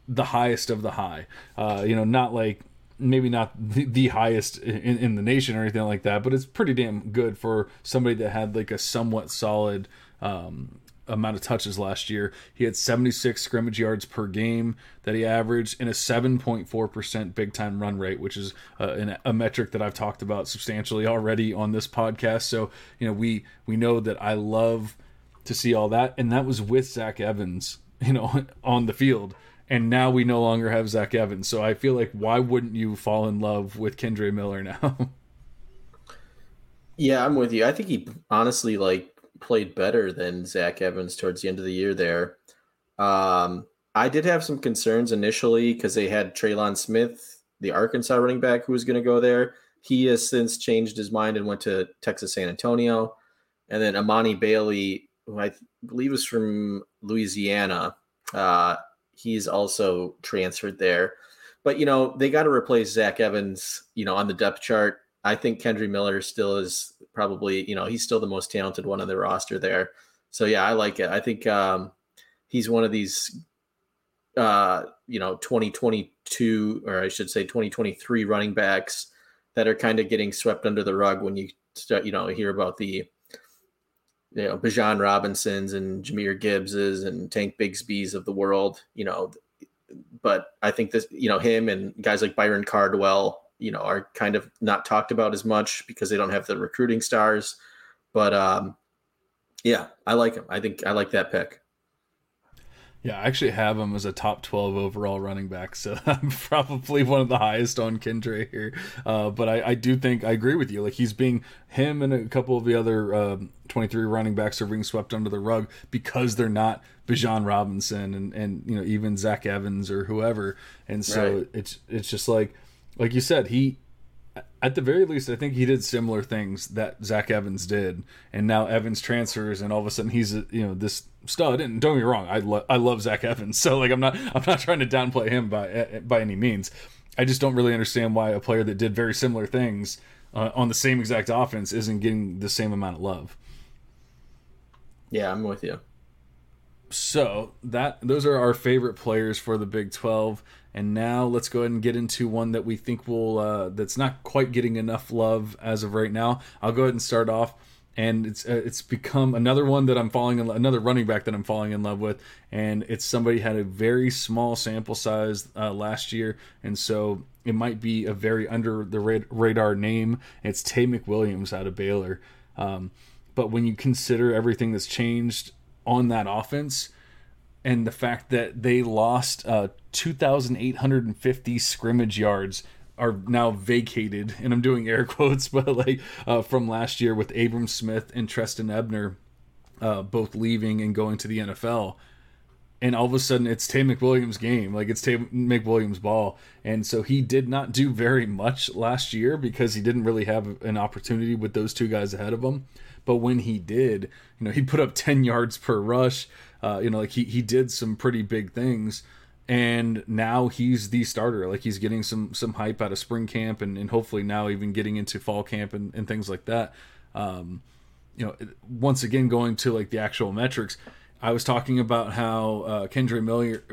S1: the highest of the high. Uh, you know, not like maybe not the, the highest in, in, the nation or anything like that, but it's pretty damn good for somebody that had like a somewhat solid um, amount of touches last year. He had 76 scrimmage yards per game that he averaged and a 7.4% big time run rate, which is uh, an, a metric that I've talked about substantially already on this podcast. So, you know, we we know that I love to see all that and that was with Zach Evans, you know, [laughs] on the field. And now we no longer have Zach Evans. So I feel like why wouldn't you fall in love with Kendre Miller now? [laughs]
S2: yeah, I'm with you. I think he honestly like played better than Zach Evans towards the end of the year there. Um, I did have some concerns initially because they had Trelon Smith, the Arkansas running back, who was going to go there. He has since changed his mind and went to Texas San Antonio. And then Emani Bailey, who I believe is from Louisiana, uh, he's also transferred there. But, you know, they got to replace Zach Evans, you know, on the depth chart. I think Kendre Miller still is probably, you know, he's still the most talented one on the roster there. So yeah, I like it. I think um, he's one of these, uh, you know, 2022 or I should say 2023 running backs that are kind of getting swept under the rug when you start, you know, hear about the, you know, Bijan Robinsons and Jahmyr Gibbses and Tank Bigsby's of the world, you know, but I think this, you know, him and guys like Byron Cardwell you know are kind of not talked about as much because they don't have the recruiting stars. But um, yeah, I like him. I think I like that pick.
S1: Yeah, I actually have him as a top 12 overall running back, so [laughs] I'm probably one of the highest on Kendre here. Uh, but I, I, do think I agree with you. Like he's being him and a couple of the other um, 23 running backs are being swept under the rug because they're not Bijan Robinson and and you know even Zach Evans or whoever. And so right. it's it's just like like you said, he at the very least, I think he did similar things that Zach Evans did, and now Evans transfers, and all of a sudden he's a, you know this stud. And don't get me wrong, I lo- I love Zach Evans, [laughs] so like I'm not I'm not trying to downplay him by by any means. I just don't really understand why a player that did very similar things uh, on the same exact offense isn't getting the same amount of love.
S2: Yeah, I'm with you.
S1: So that those are our favorite players for the Big Twelve. And now let's go ahead and get into one that we think will uh, that's not quite getting enough love as of right now. I'll go ahead and start off, and it's uh, it's become another one that I'm falling in another running back that I'm falling in love with, and it's somebody had a very small sample size uh, last year, and so it might be a very under the radar name. It's Tay McWilliams out of Baylor, um, but when you consider everything that's changed on that offense and the fact that they lost uh, 2,850 scrimmage yards are now vacated, and I'm doing air [laughs] quotes, but like uh, from last year with Abram Smith and Trestan Ebner uh, both leaving and going to the NFL. And all of a sudden, it's Tay McWilliams' game. Like, it's Tay McWilliams' ball. And so he did not do very much last year because he didn't really have an opportunity with those two guys ahead of him. But when he did, you know, he put up 10 yards per rush. Uh, you know, like he, he did some pretty big things and now he's the starter. Like he's getting some some hype out of spring camp and, and hopefully now even getting into fall camp and, and things like that. Um, you know, once again going to like the actual metrics, I was talking about how uh, Kendre Miller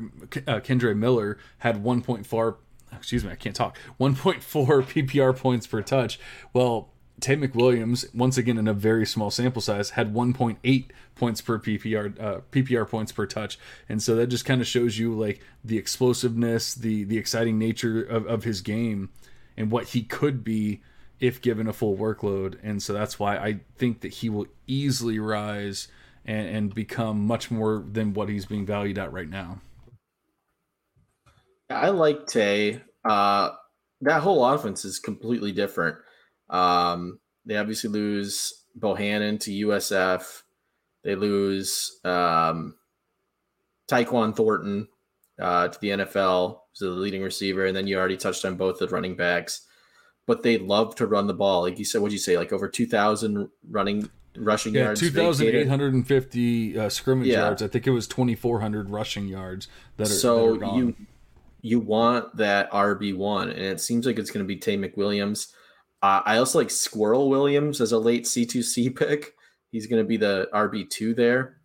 S1: uh, Kendre Miller had 1.4 excuse me, I can't talk. 1.4 [laughs] PPR points per touch. Well, Tay McWilliams, once again in a very small sample size, had 1.8 points per PPR uh, PPR points per touch, and so that just kind of shows you like the explosiveness, the the exciting nature of, of his game, and what he could be if given a full workload. And so that's why I think that he will easily rise and, and become much more than what he's being valued at right now.
S2: I like Tay. Uh, that whole offense is completely different. Um, they obviously lose Bohanon to USF. They lose um, Tyquan Thornton uh, to the NFL, who's the leading receiver, and then you already touched on both the running backs. But they love to run the ball, like you said. What'd you say? Like over two thousand running rushing yeah, yards.
S1: two thousand eight hundred and fifty uh, scrimmage yeah. yards. I think it was twenty four hundred rushing yards that are
S2: so
S1: that are
S2: you you want that RB one, and it seems like it's going to be Tay McWilliams. Uh, I also like Squirrel Williams as a late C2C [laughs] pick. He's going to be the RB2 there.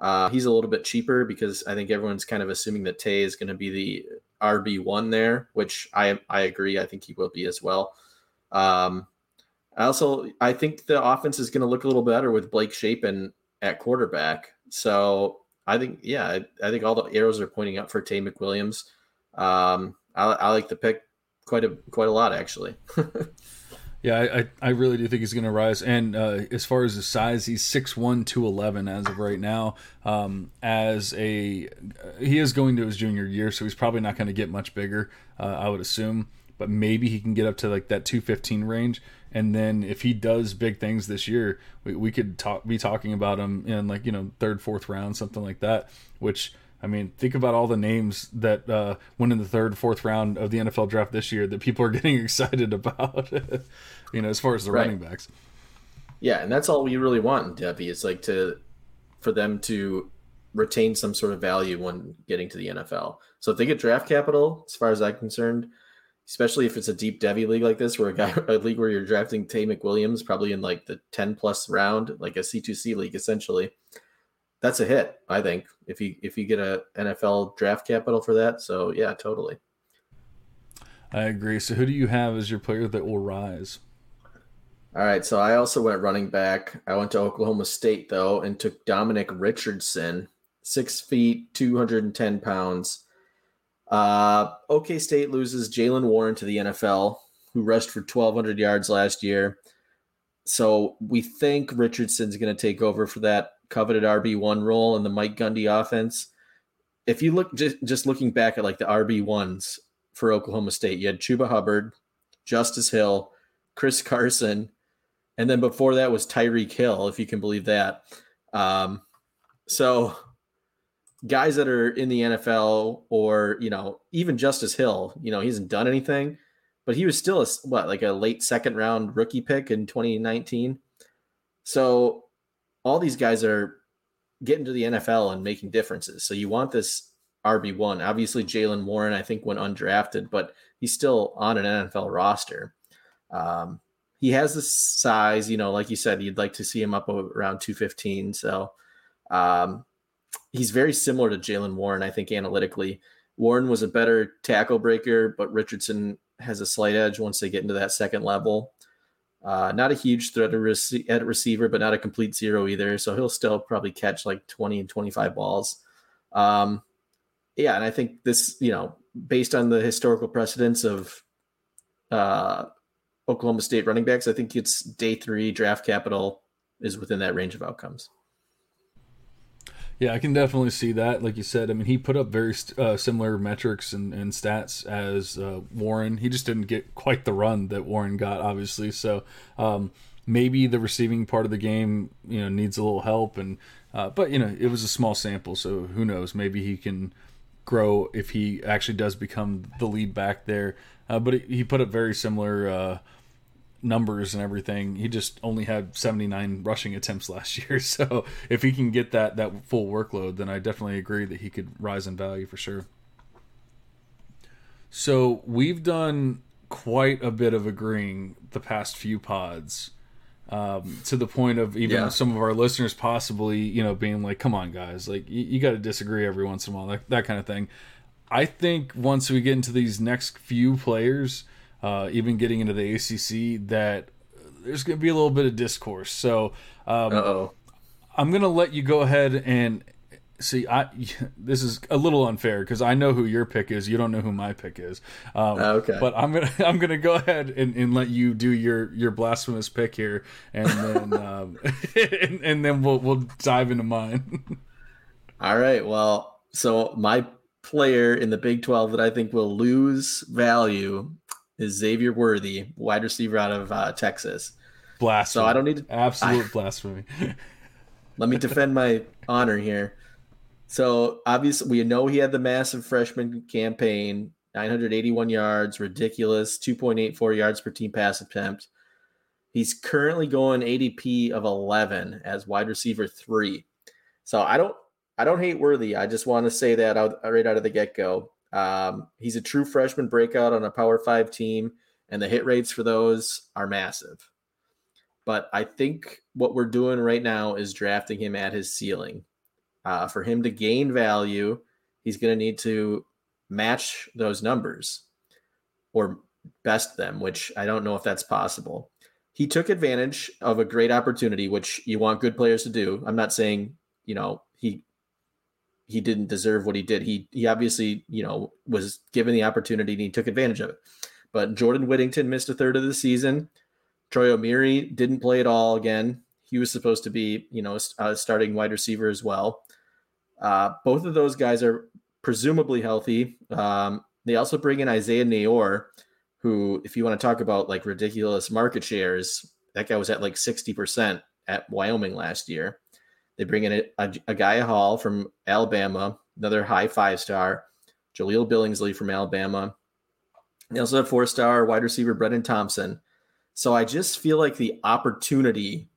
S2: Uh, he's a little bit cheaper because I think everyone's kind of assuming that Tay is going to be the RB1 there, which I I agree. I think he will be as well. Um, I also I think the offense is going to look a little better with Blake Shapen at quarterback. So I think, yeah, I, I, think all the arrows are pointing up for Tay McWilliams. Um, I, I like the pick quite a quite a lot actually. [laughs]
S1: yeah, I, I really do think he's going to rise. And uh, as far as his size, he's 6'1", 211 as of right now. Um, as a he is going to his junior year, so he's probably not going to get much bigger. Uh, I would assume, but maybe he can get up to like that two fifteen range. And then if he does big things this year, we, we could talk be talking about him in like you know third, fourth round, something like that. Which I mean, think about all the names that uh, went in the third, fourth round of the NFL draft this year that people are [laughs] getting excited about. [laughs] you know, as far as the right. running backs.
S2: Yeah, and that's all we really want in Devy is like to for them to retain some sort of value when getting to the NFL. So if they get draft capital, as far as I'm concerned, especially if it's a deep Devy league like this, where a guy [laughs] a league where you're drafting Tay McWilliams probably in like the 10 plus round, like a C2C league essentially. That's a hit, I think, if you if you get a NFL draft capital for that. So yeah, totally.
S1: I agree. So who do you have as your player that will rise?
S2: All right, so I also went running back. I went to Oklahoma State though and took Dominic Richardson, six feet, two hundred and ten pounds uh, OK State loses Jaylen Warren to the NFL, who rushed for 1,200 yards last year. So we think Richardson's going to take over for that coveted RB1 role in the Mike Gundy offense. If you look just, just looking back at like the RB1s for Oklahoma State, you had Chuba Hubbard, Justice Hill, Chris Carson, and then before that was Tyreek Hill, if you can believe that. Um, so guys that are in the NFL or, you know, even Justice Hill, you know, he hasn't done anything, but he was still a, what, like a late second round rookie pick in 2019. So all these guys are getting to the NFL and making differences. So you want this RB1. Obviously, Jaylen Warren, I think, went undrafted, but he's still on an NFL roster. Um, he has the size, you know, like you said, you'd like to see him up around 215. So, um, he's very similar to Jaylen Warren, I think, analytically. Warren was a better tackle breaker, but Richardson has a slight edge once they get into that second level. Uh, not a huge threat at receiver, but not a complete zero either. So he'll still probably catch like 20 and 25 balls. Um, yeah, and I think this, you know, based on the historical precedence of uh, Oklahoma State running backs, I think it's day three draft capital is within that range of outcomes.
S1: Yeah, I can definitely see that. Like you said, I mean, he put up very uh, similar metrics and, and stats as uh, Warren. He just didn't get quite the run that Warren got, obviously. So um, maybe the receiving part of the game, you know, needs a little help. And uh, but you know, it was a small sample, so who knows? Maybe he can grow if he actually does become the lead back there. Uh, but he put up very similar uh, numbers and everything. He just only had 79 rushing attempts last [laughs] year. So if he can get that that full workload, then I definitely agree that he could rise in value for sure. So we've done quite a bit of agreeing the past few pods. Um, to the point of even yeah. some of our listeners possibly, you know, being like, "Come on, guys! Like, you, you got to disagree every once in a while, like that kind of thing." I think once we get into these next few players, uh, even getting into the ACC, that there's going to be a little bit of discourse. So, um, I'm going to let you go ahead and see. I [laughs] this is a little unfair because I know who your pick is. You don't know who my pick is. Um, okay. But I'm gonna [laughs] I'm gonna go ahead and, and let you do your your blasphemous pick here, and then [laughs] um, and, and then we'll we'll dive into mine.
S2: All right. Well, so my player in the Big 12 that I think will lose value is Xavier Worthy, wide receiver out of uh, Texas.
S1: Blasphemy.
S2: So I don't need to,
S1: absolute I, blasphemy. [laughs]
S2: let me defend my honor here. So obviously, we know he had the massive freshman campaign, 981 yards, ridiculous, 2.84 yards per team pass attempt. He's currently going ADP of 11 as wide receiver three. So I don't, I don't hate Worthy. I just want to say that out, right out of the get go. Um, he's a true freshman breakout on a Power Five team, and the hit rates for those are massive. But I think what we're doing right now is drafting him at his ceiling. Uh, for him to gain value, he's going to need to match those numbers or best them, which I don't know if that's possible. He took advantage of a great opportunity, which you want good players to do. I'm not saying, you know, he he didn't deserve what he did. He he obviously, you know, was given the opportunity and he took advantage of it. But Jordan Whittington missed a third of the season. Troy Omeire didn't play at all again. He was supposed to be, you know, a starting wide receiver as well. Uh, both of those guys are presumably healthy. Um, they also bring in Isaiah Neyor, who, if you want to talk about like ridiculous market shares, that guy was at like 60% at Wyoming last year. They bring in a, a, Agiye Hall from Alabama, another high five star, Jahleel Billingsley from Alabama. They also have four star wide receiver Brenen Thompson. So I just feel like the opportunity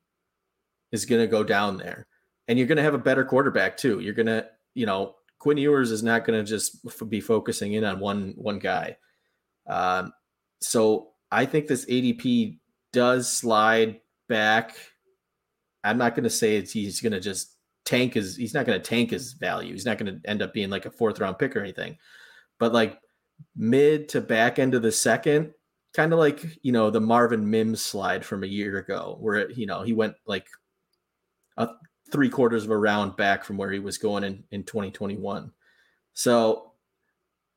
S2: is going to go down there. And you're going to have a better quarterback too. You're going to, you know, Quinn Ewers is not going to just be focusing in on one one guy. Um, so I think this ADP does slide back I'm not going to say it's, he's going to just tank his. He's not going to tank his value. He's not going to end up being like a fourth round pick or anything. But like mid to back end of the second, kind of like you know the Marvin Mims slide from a year ago, where it, you know he went like a three quarters of a round back from where he was going in in 2021. So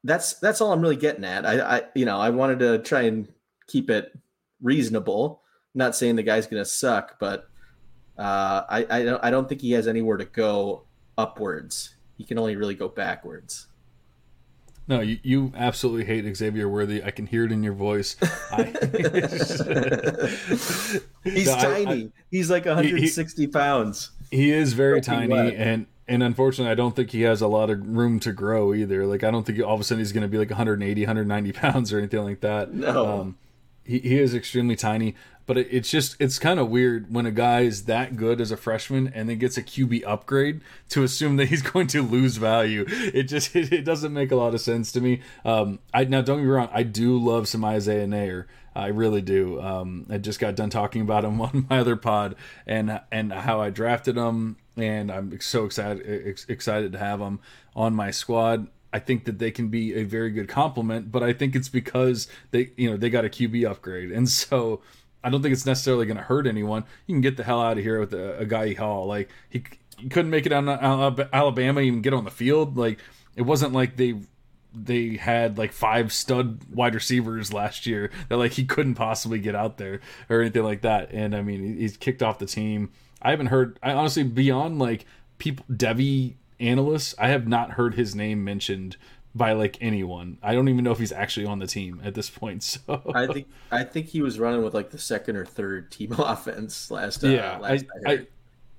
S2: that's that's all I'm really getting at. I, I you know I wanted to try and keep it reasonable. Not saying the guy's going to suck, but uh, I I don't I don't think he has anywhere to go upwards. He can only really go backwards.
S1: No, you, you absolutely hate Xavier Worthy. I can hear it in your voice. I, [laughs]
S2: He's no, tiny. I, I, He's like 160 he, pounds.
S1: He is very tiny, and and unfortunately, I don't think he has a lot of room to grow either. Like I don't think all of a sudden he's going to be like 180, 190 pounds or anything like that.
S2: No. Um,
S1: he, he is extremely tiny but it, it's just it's kind of weird when a guy is that good as a freshman and then gets a QB upgrade to assume that he's [laughs] going to lose value. It just [laughs] it, it doesn't make a lot of sense to me. Um, I now don't get me wrong, I do love some Isaiah Neyor. I really do. Um, I just got done talking about him [laughs] on my other pod and and how I drafted him, and I'm so excited excited to have him on my squad. I think that they can be a very good complement, but I think it's because they, you know, they got a QB upgrade, and so I don't think it's necessarily going to hurt anyone. You can get the hell out of here with a, Agiye Hall. Like he, he couldn't make it on Alabama, even get on the field. Like it wasn't like they they had like five stud wide receivers last year that like he couldn't possibly get out there or anything like that. And I mean, he's kicked off the team. I haven't heard. I honestly beyond like people Devy analysts, I have not heard his name mentioned by like anyone. I don't even know if he's actually on the team at this point. [laughs] So
S2: I think I think he was running with like the second or third team [laughs] offense last. Uh, yeah, last
S1: I, I,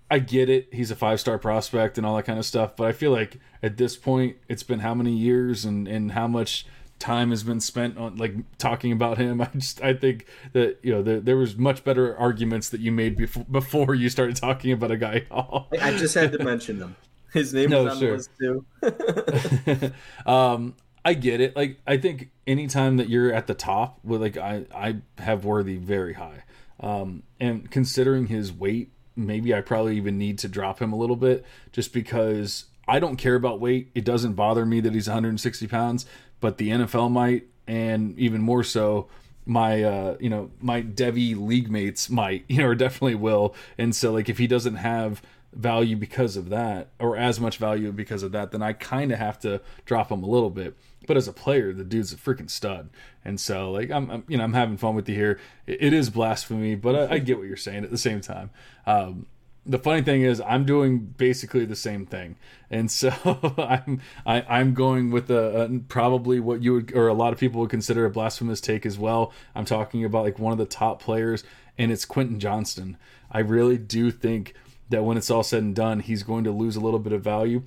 S1: I get it. He's a five star prospect and all that kind of stuff, but I feel like at this point it's been how many years and and how much time has been spent on like talking about him. [laughs] I just I think that you know the, there was much better arguments that you made before before you started talking about a guy.
S2: I just had to mention them. His name no, was on sure.
S1: the list too. [laughs] [laughs] um, I get it. Like I think anytime that you're at the top, with like I I have Worthy very high, um, and considering his weight, maybe I probably even need to drop him a little bit just because I don't care about weight. It doesn't bother me that he's 160 pounds, but the NFL might, and even more so, my uh you know my Devy league mates might [laughs] you know or definitely will and so like if he doesn't have value because of that, or as much value because of that, then I kind of have to drop him a little bit. But as a player, the dude's a freaking stud, and so like I'm, I'm you know I'm having fun with you here. it, it is blasphemy, but I, I, get what you're saying at the same time. Um, the funny thing is I'm doing basically the same thing, and so [laughs] I'm I, am i am going with a, a, probably what you would or a lot of people would consider a blasphemous take as well. I'm talking about like one of the top players, and it's Quentin Johnston. I really do think that when it's all said and done, he's going to lose a little bit of value.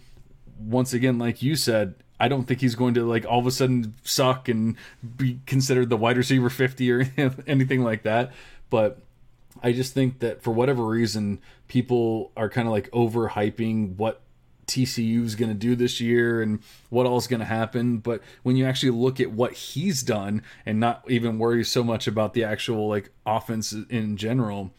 S1: Once again, like you said, I don't think he's going to like all of a sudden suck and be considered the wide receiver 50 or [laughs] anything like that. But I just think that for whatever reason, people are kind of like overhyping what TCU is going to do this year and what all is going to happen. But when you actually look at what he's done and not even worry so much about the actual like offense in general,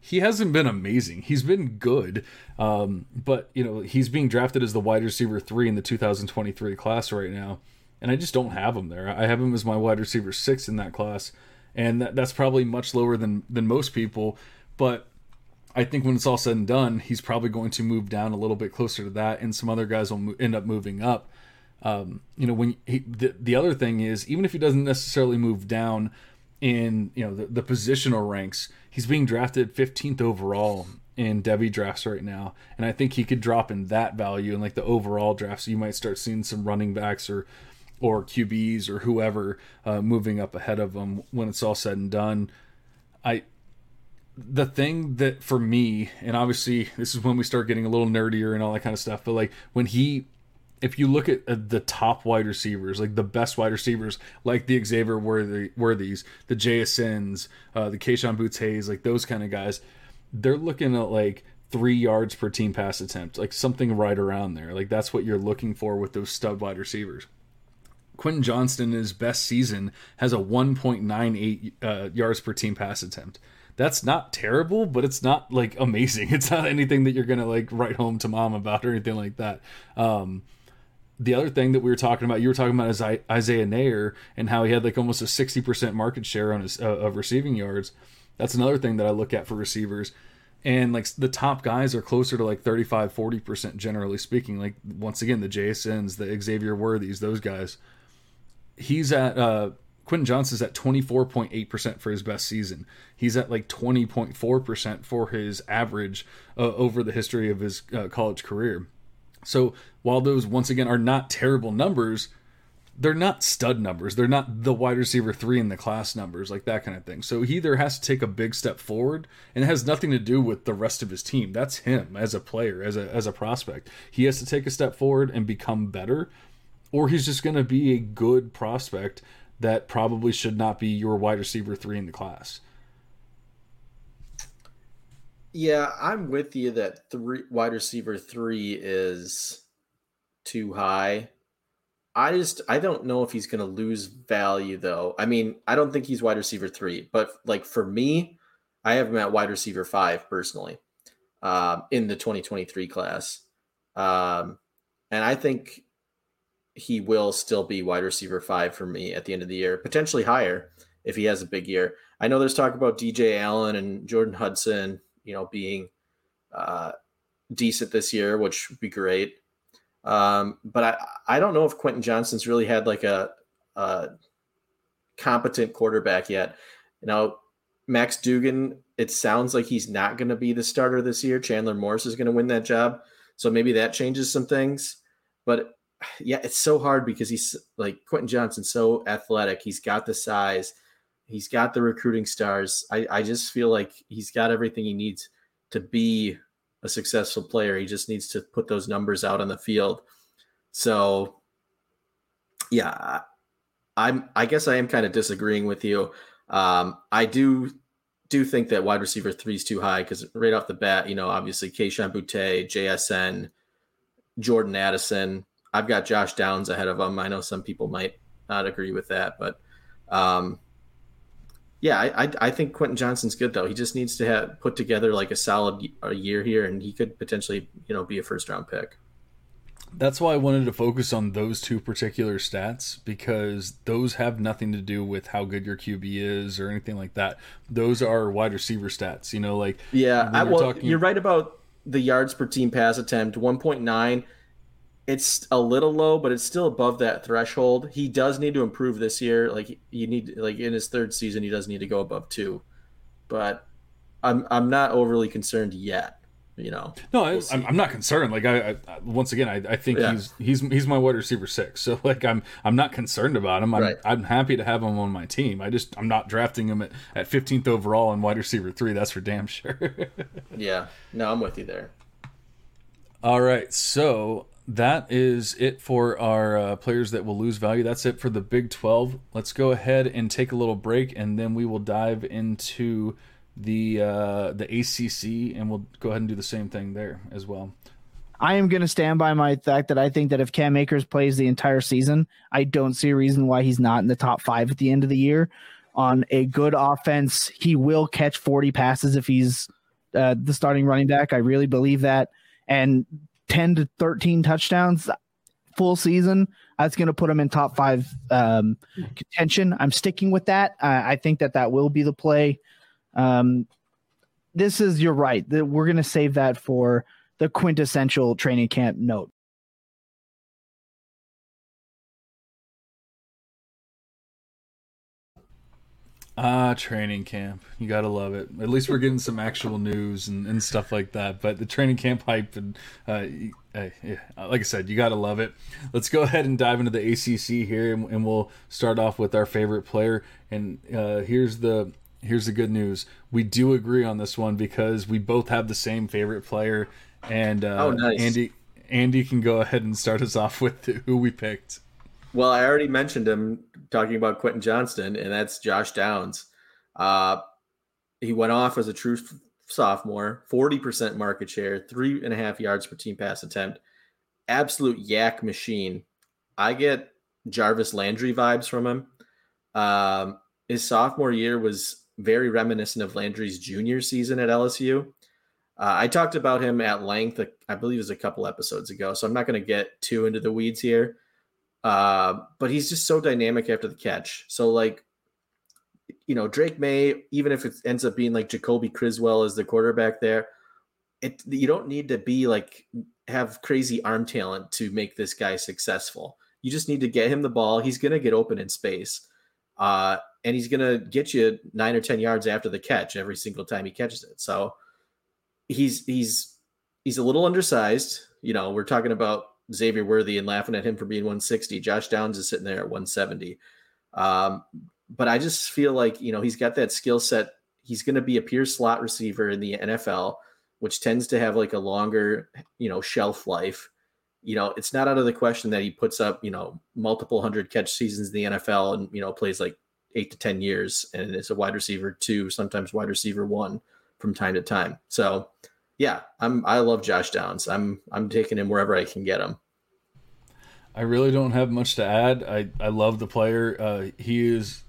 S1: he hasn't been amazing. He's been good, um, but you know he's being drafted as the wide receiver three in the 2023 class right now, and I just don't have him there. I have him as my wide receiver six in that class, and that, that's probably much lower than than most people. But I think when it's all said and done, he's probably going to move down a little bit closer to that, and some other guys will mo- end up moving up. Um, you know, when he, the, the other thing is, even if he doesn't necessarily move down in you know the, the positional ranks, he's being drafted 15th overall in Devy drafts right now, and I think he could drop in that value and like the overall drafts. So you might start seeing some running backs or or QBs or whoever uh, moving up ahead of him when it's all said and done. I the thing that for me, and obviously this is when we start getting a little nerdier and all that kind of stuff, but like when he if you look at uh, the top wide receivers, like the best wide receivers, like the Xavier Worthies, the JSNs, uh, the Kayshon Boutte's, like those kind of guys, they're looking at like three yards per team pass attempt, like something right around there. Like that's what you're looking for with those stud wide receivers. Quentin Johnston, in his best season, has a 1.98 uh, yards per team pass attempt. That's not terrible, but it's not like amazing. [laughs] It's not anything that you're gonna like write home to mom about or anything like that. Um, the other thing that we were talking about, you were talking about is Isaiah Neyor and how he had like almost a 60% market share on his uh, of receiving yards. That's another thing that I look at for receivers. And like the top guys are closer to like 35, 40% generally speaking. Like once again, the JSNs, the Xavier Worthies, those guys he's at uh, Quentin Johnston's at 24.8% for his best season. He's at like 20.4% for his average uh, over the history of his uh, college career. So while those once again are not terrible numbers, they're not stud numbers. They're not the wide receiver three in the class numbers, like that kind of thing. So he either has to take a big step forward, and it has nothing to do with the rest of his team. That's him as a player, as a as a prospect. He has to take a step forward and become better or he's just going to be a good prospect that probably should not be your wide receiver three in the class.
S2: Yeah, I'm with you that three wide receiver three is too high. I just I don't know if he's going to lose value though. I mean, I don't think he's wide receiver three, but like for me, I have him at wide receiver five personally, um, in the 2023 class, um, and I think he will still be wide receiver five for me at the end of the year, potentially higher if he has a big year. I know there's talk about DJ Allen and Jordan Hudson, you know, being uh, decent this year, which would be great. Um, but I, I don't know if Quentin Johnston's really had like a, a competent quarterback yet. You know, Max Duggan, it sounds like he's not going to be the starter this year. Chandler Morris is going to win that job. So maybe that changes some things. But yeah, it's so hard because he's like Quentin Johnston's so athletic. He's got the size, he's got the recruiting stars. I, I just feel like he's got everything he needs to be a successful player. He just needs to put those numbers out on the field. So, yeah, I'm. I guess I am kind of disagreeing with you. Um, I do do think that wide receiver three is too high because right off the bat, you know, obviously Kayshon Boutte, JSN, Jordan Addison, I've got Josh Downs ahead of him. I know some people might not agree with that, but um, yeah, I, I, I think Quentin Johnston's good though. He just needs to have put together like a solid a year here, and he could potentially you know be a first round pick.
S1: That's why I wanted to focus on those two particular stats because those have nothing to do with how good your QB is or anything like that. Those are wide receiver stats. You know, like
S2: yeah. I, well, talking... you're right about the yards per team pass attempt, one point nine it's a little low, but it's still above that threshold. He does need to improve this year. Like you need, like in his third season, he does need to go above two. But I'm I'm not overly concerned yet. You know,
S1: no, we'll I, am not concerned. Like I, I once again, I, I think yeah. he's he's he's my wide receiver six. [laughs] So like I'm I'm not concerned about him. I'm right. I'm happy to have him on my team. I just I'm not drafting him at, at 15th overall in wide receiver three. That's for damn [laughs] sure.
S2: yeah, no, I'm with you there.
S1: All right, so that is it for our uh, players that will lose value. That's it for the Big 12. Let's go ahead and take a little break, and then we will dive into the uh, the ACC, and we'll go ahead and do the same thing there as well.
S4: I am going to stand by my fact that I think that if Cam Akers plays the entire season, I don't see a reason why he's not in the top five at the end of the year. On a good offense, he will catch 40 passes if he's uh, the starting running back. I really believe that. And 10 to 13 touchdowns full season, that's going to put him in top five um, contention. I'm sticking with that. I think that that will be the play. Um, this is you're right. That we're gonna save that for the quintessential training camp note.
S1: Ah, training camp. You gotta love it. At least we're getting some actual news and, and stuff like that. But the training camp hype and uh, uh, yeah, like I said, you gotta love it. Let's go ahead and dive into the ACC here, and, and we'll start off with our favorite player. And uh, here's the here's the good news. We do agree on this one because we both have the same favorite player. And uh,
S2: oh, nice.
S1: Andy Andy can go ahead and start us off with who we picked.
S2: Well, I already mentioned him talking about Quentin Johnston, and that's Josh Downs. Uh, he went off as a true sophomore, 40% market share, three and a half yards per team pass attempt. Absolute YAC machine. I get Jarvis Landry vibes from him. Um, his sophomore year was very reminiscent of Landry's junior season at LSU. Uh, I talked about him at length, I believe it was a couple episodes ago, so I'm not going to get too into the weeds here. Uh, but he's just so dynamic after the catch. So like, you know, Drake Maye, even if it ends up being like Jacoby Criswell as the quarterback there, it you don't need to be like have crazy arm talent to make this guy successful. You just need to get him the ball. He's gonna get open in space. Uh, and he's gonna get you nine or ten yards after the catch every single time he catches it. So he's he's he's a little undersized. You know, we're talking about Xavier Worthy and laughing at him for being 160. Josh Downs is sitting there at 170. Um, but I just feel like, you know, he's got that skill set. He's going to be a pure slot receiver in the NFL, which tends to have like a longer, you know, shelf life. You know, it's not out of the question that he puts up, you know, multiple hundred catch seasons in the NFL and, you know, plays like eight to 10 years and it's a wide receiver two, sometimes wide receiver one from time to time. So, yeah, I'm I love Josh Downs. I'm I'm taking him wherever I can get him.
S1: I really don't have much to add. I, I love the player. Uh, he is.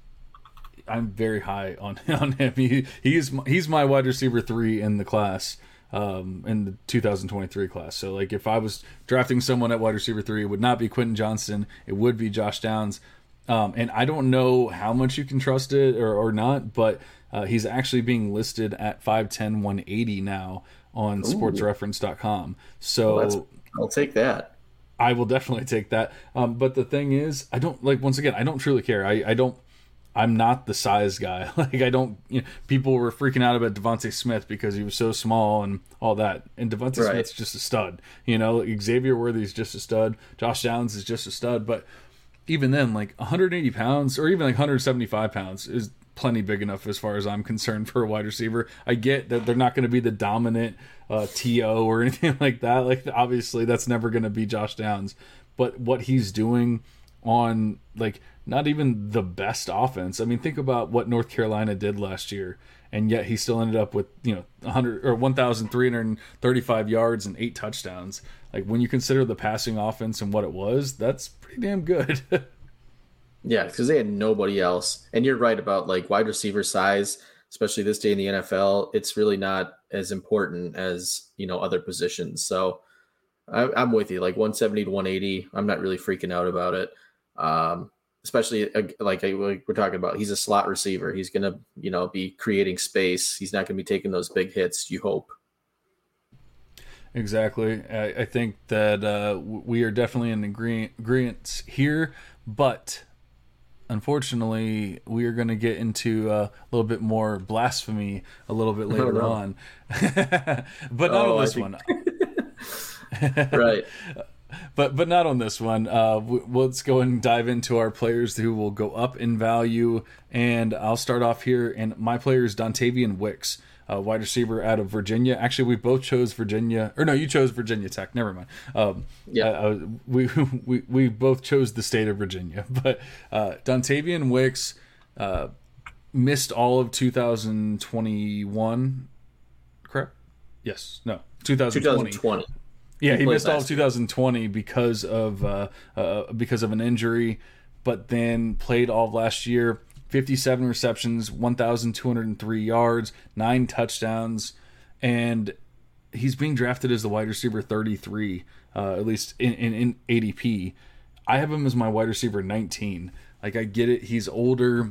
S1: I'm very high on [laughs] on him. He he's he's my wide receiver three in the class, um, in the 2023 class. So like if I was drafting someone at wide receiver three, it would not be Quentin Johnston. It would be Josh Downs. Um, and I don't know how much you can trust it or, or not, but uh, he's actually being listed at 5'10, 180 now on Ooh. sportsreference.com. So well,
S2: I'll take that.
S1: I will definitely take that. Um, but the thing is, I don't like once again, I don't truly care. I, I don't I'm not the size guy. [laughs] like I don't you know, people were freaking out about DeVonta Smith because he was so small and all that. And DeVonta right. Smith's just a stud. You know, Xavier Worthy's just a stud. Josh Downs is just a stud. But even then, like 180 pounds or even like 175 pounds is plenty big enough as far as I'm concerned for a wide receiver. I get that they're not going to be the dominant uh, TO or [laughs] anything like that. Like obviously that's never going to be Josh Downs, but what he's doing on like not even the best offense. I mean, think about what North Carolina did last year, and yet he still ended up with you know 100 or 1,335 yards and eight touchdowns. Like when you consider the passing offense and what it was, that's pretty damn good. [laughs]
S2: Yeah, because they had nobody else. And you're right about like wide receiver size, especially this day in the NFL. It's really not as important as you know other positions. So I, am with you. Like 170 to 180, I'm not really freaking out about it. Um, especially uh, like, like we're talking about, he's a slot receiver. He's gonna you know be creating space. He's not gonna be taking those big hits. You hope.
S1: Exactly. I, I think that uh, we are definitely in agreement here, but unfortunately, we are going to get into a little bit more blasphemy a little bit [laughs] later oh, on, [laughs] but not oh, on this think...
S2: one. [laughs] right.
S1: But but not on this one. Uh, let's go and dive into our players who will go up in value, and I'll start off here. And my player is Dontayvion Wicks uh, wide receiver out of Virginia. Actually, we both chose Virginia, or no, you chose Virginia Tech. Never mind. Um, yeah, uh, we, [laughs] we we both chose the state of Virginia, [laughs] but uh, Dontayvion Wicks uh, missed all of 2021. Correct? Yes. No. 2020. 2020. Yeah, he, he missed all of 2020 because of uh, uh, because of an injury, but then played all of last year 57 receptions, 1,203 yards, nine touchdowns, and he's being drafted as the wide receiver 33, uh, at least in, in, in ADP. I have him as my wide receiver 19. Like, I get it. He's older.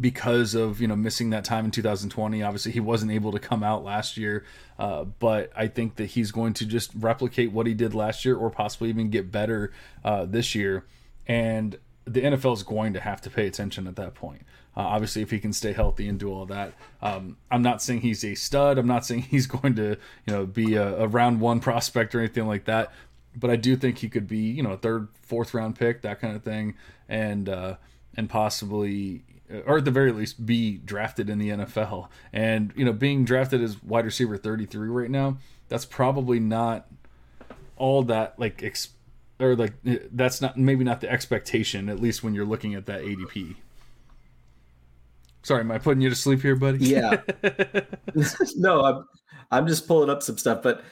S1: because of you know missing that time in 2020 obviously he wasn't able to come out last year uh, but i think that he's going to just replicate what he did last year or possibly even get better uh, this year and the nfl is going to have to pay attention at that point. Uh, obviously if he can stay healthy and do all that um, i'm not saying he's a stud. I'm not saying [laughs] he's going to you know be a, a round one [laughs] prospect or anything like that. But i do think he could be you know a third fourth round pick that kind of thing. And uh, and possibly or at the very least be drafted in the NFL. And you know, being drafted as wide receiver 33 right now, that's probably not all that like ex- or like that's not maybe not the expectation at least when you're looking at that ADP. Sorry, am I putting you to sleep here, buddy?
S2: Yeah. [laughs] [laughs] no, I'm I'm just pulling up some stuff, but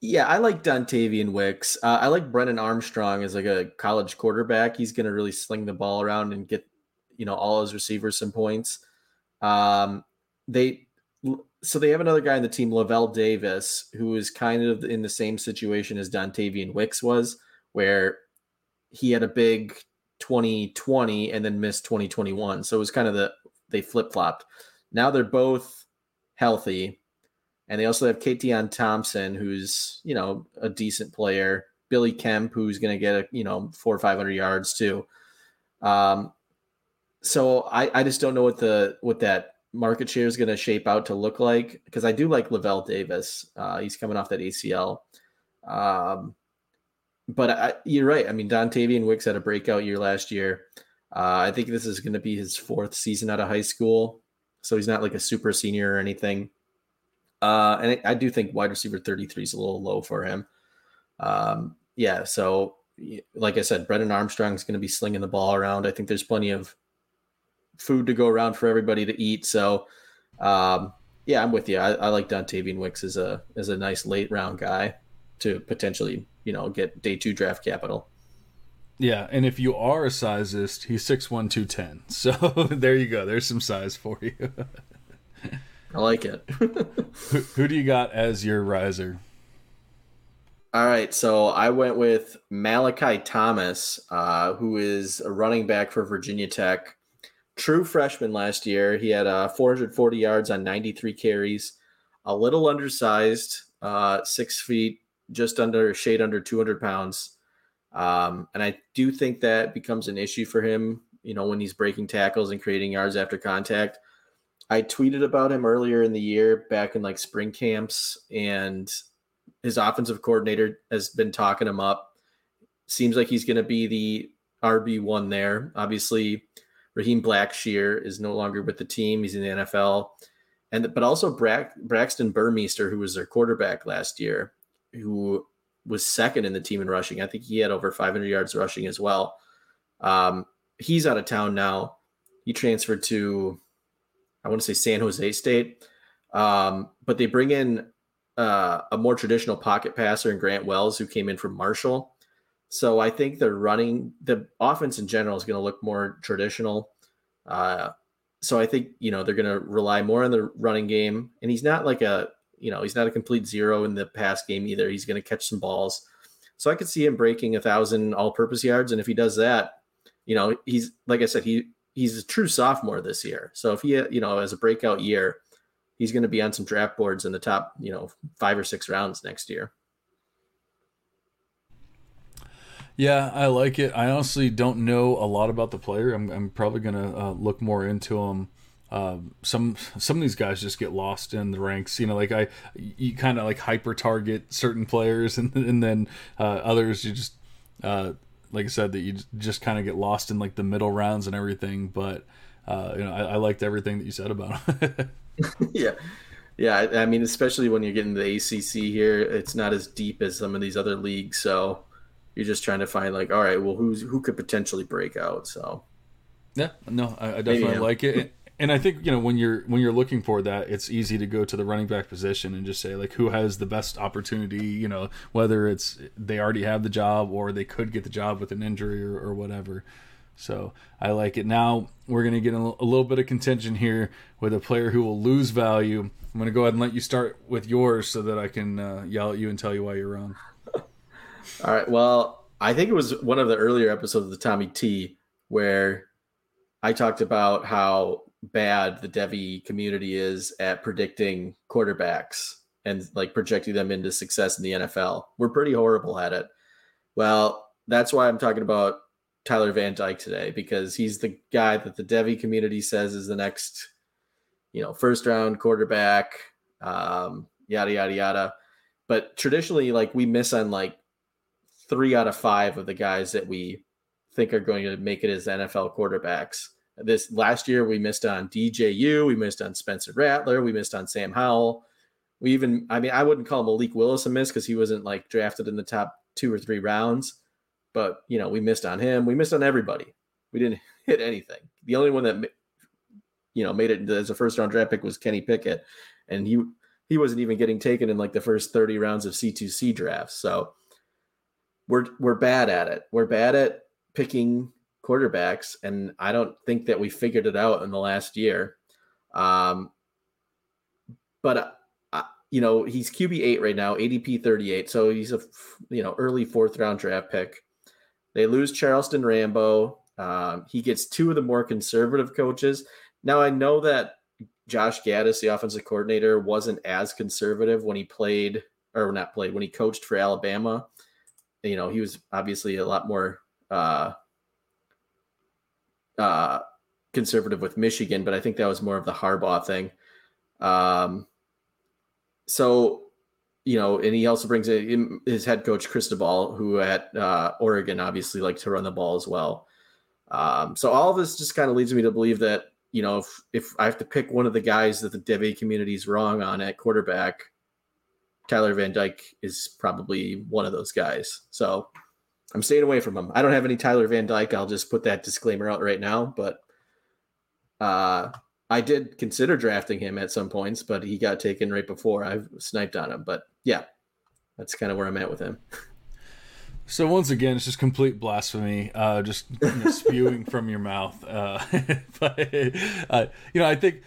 S2: yeah, I like Dontayvion Wicks. Uh, I like Brennan Armstrong as like a college quarterback. He's going to really sling the ball around and get you know all his receivers some points. Um, they so they have another guy on the team, Lavel Davis, who is kind of in the same situation as Dontayvion Wicks was, where he had a big 2020 and then missed 2021. So it was kind of the they flip flopped. Now they're both healthy, and they also have Keytaon Thompson, who's you know a decent player. Billy Kemp, who's going to get a you know four or five hundred yards too. Um, so I, I just don't know what the what that market share is going to shape out to look like because I do like Lavel Davis. Uh, he's coming off that ACL. Um, but I, you're right. I mean, Dontayvion Wicks had a breakout year last year. Uh, I think this is going to be his fourth season out of high school, so he's not like a super senior or anything. Uh, and I, I do think wide receiver 33 is a little low for him. Um, yeah, so like I said, Brennan Armstrong is going to be slinging the ball around. I think there's plenty of food to go around for everybody to eat. So, um, yeah, I'm with you. I, I like Dontayvion Wicks as a as a nice late round guy to potentially you know get day two draft capital.
S1: Yeah, and if you are a sizist, he's six one two ten. [laughs] So there you go. There's some size for you.
S2: I like it. [laughs]
S1: who, who do you got as your riser?
S2: All right, so I went with Malachi Thomas, uh, who is a running back for Virginia Tech true freshman last year. He had uh, 440 yards on 93 carries, a little undersized, uh, six feet, just under shade under 200 pounds. Um, and I do think that becomes an issue for him, you know, when he's breaking tackles and creating yards after contact. I tweeted about him earlier in the year, back in like spring camps, and his offensive coordinator has been talking him up. Seems like he's going to be the RB1 there. Obviously, Raheem Blackshear is no longer with the team. He's in the NFL. And but also Bra- Braxton Burmeister, who was their quarterback last year, who was second in the team in rushing. I think he had over 500 yards rushing as well. Um, he's out of town now. He transferred to, I want to say San Jose State. Um, but they bring in uh, a more traditional pocket passer in Grant Wells, who came in from Marshall. So I think the running, the offense in general is going to look more traditional. Uh, so I think you know they're going to rely more on the running game, and he's not like a you know he's not a complete zero in the pass game either. He's going to catch some balls. So I could see him breaking a thousand all-purpose yards, and if he does that, you know he's like I said he he's a true sophomore this year. So if he you know has a breakout year, he's going to be on some draft boards in the top you know five or six rounds next year.
S1: Yeah, I like it. I honestly don't know a lot about the player. I'm, I'm probably gonna uh, look more into him. Um, some some of these guys just get lost in the ranks. You know, like I, you kind of like hyper target certain players, [laughs] and and then uh, others you just, uh, like I said, that you just kind of get lost in like the middle rounds and everything. But uh, you know, I, I liked everything that you said about him. [laughs] [laughs]
S2: yeah. Yeah, I mean, especially when you're getting the ACC here, it's not as deep as some of these other leagues. So, you're just trying to find like, all right, well, who's who could potentially break out? So,
S1: yeah, no, I, I definitely like it. And I think you know when you're when you're looking for that, it's easy to go to the running back position and just say like who has the best opportunity. You know, whether it's they already have the job or they could get the job with an injury or, or whatever. So I like it. Now we're going to get a, a little bit of contention here with a player who will lose value. I'm going to go ahead and let you start with yours so that I can uh, yell at you and tell you why you're wrong.
S2: All right. Well, I think it was one of the earlier episodes of the Tommy T where I talked about how bad the Devy community is at predicting quarterbacks and like projecting them into success in the NFL. We're pretty horrible at it. Well, that's why I'm talking about Tyler Van Dyke today because he's the guy that the Devy community says is the next, you know, first round quarterback, um, yada yada yada. But traditionally, like we miss on like three out of five of the guys that we think are going to make it as NFL quarterbacks. This last year, we missed on DJU, we missed on Spencer Rattler, we missed on Sam Howell. We even, I mean, I wouldn't call Malik Willis a miss because he wasn't like drafted in the top two or three rounds, but you know, we missed on him. We missed on everybody. We didn't [laughs] hit anything. The only one that, you know, made it as a first round draft pick was Kenny Pickett, and he he wasn't even getting taken in like the first 30 rounds of C2C drafts. So we're we're bad at it. We're bad at picking quarterbacks, and I don't think that we figured it out in the last year. Um, but uh, you know, he's QB eight right now, ADP thirty eight, so he's a you know early fourth round draft pick. They lose Charleston Rambo. Um, he gets two of the more conservative coaches. Now I know that Josh Gattis, the offensive coordinator, wasn't as conservative when he played or not played when he coached for Alabama. You know, he was obviously a lot more uh, uh, conservative with Michigan, but I think that was more of the Harbaugh thing. Um, so, you know, and he also brings in his head coach Cristobal, who at uh, Oregon obviously liked to run the ball as well. Um, so all this just kind of leads me to believe that you know if if I have to pick one of the guys that the Devy community is wrong on at quarterback, Tyler Van Dyke is probably one of those guys. So I'm staying away from him. I don't have any Tyler Van Dyke. I'll just put that disclaimer out right now. But uh, I did consider drafting him at some points, but he got taken right before I sniped on him. But yeah, that's kind of where I'm at with him. [laughs]
S1: So once again, it's just complete blasphemy, uh, just you know, spewing [laughs] from your mouth. Uh, [laughs] but uh, you know, I think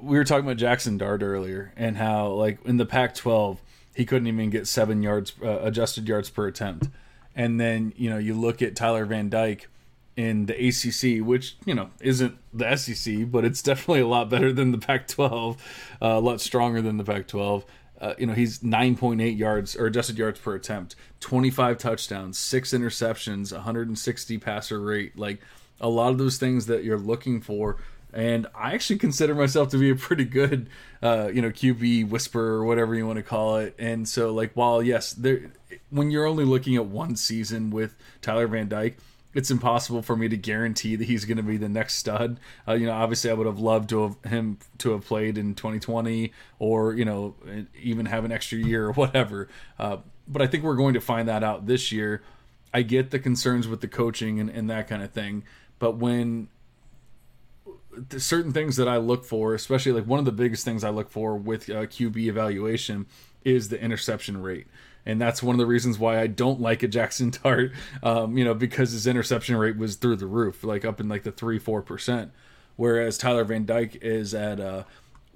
S1: we were talking about Jackson Dart earlier, and how like in the Pac-12 he couldn't even get seven yards uh, adjusted yards per attempt and then you know you look at Tyler Van Dyke in the ACC, which you know isn't the SEC, but it's definitely a lot better than the Pac-12, uh, a lot stronger than the Pac-12. Uh, you know he's 9.8 yards or adjusted yards per attempt, 25 touchdowns, six interceptions, 160 passer rate, like a lot of those things that you're looking for and I actually consider myself to be a pretty good, uh, you know, QB whisperer or whatever you want to call it. And so, like, while yes, there, when you're only looking at one season with Tyler Van Dyke, it's impossible for me to guarantee that he's going to be the next stud. Uh, you know, obviously, I would have loved to have him to have played in 2020, or you know, even have an extra year or whatever. Uh, but I think we're going to find that out this year. I get the concerns with the coaching and, and that kind of thing, but when certain things that I look for, especially like one of the biggest things I look for with uh, QB evaluation is the interception rate. And that's one of the reasons why I don't like a Jackson [laughs] Dart, um, you know, because his interception rate was through the roof, like up in like the three, four percent. Whereas Tyler Van Dyke is at uh,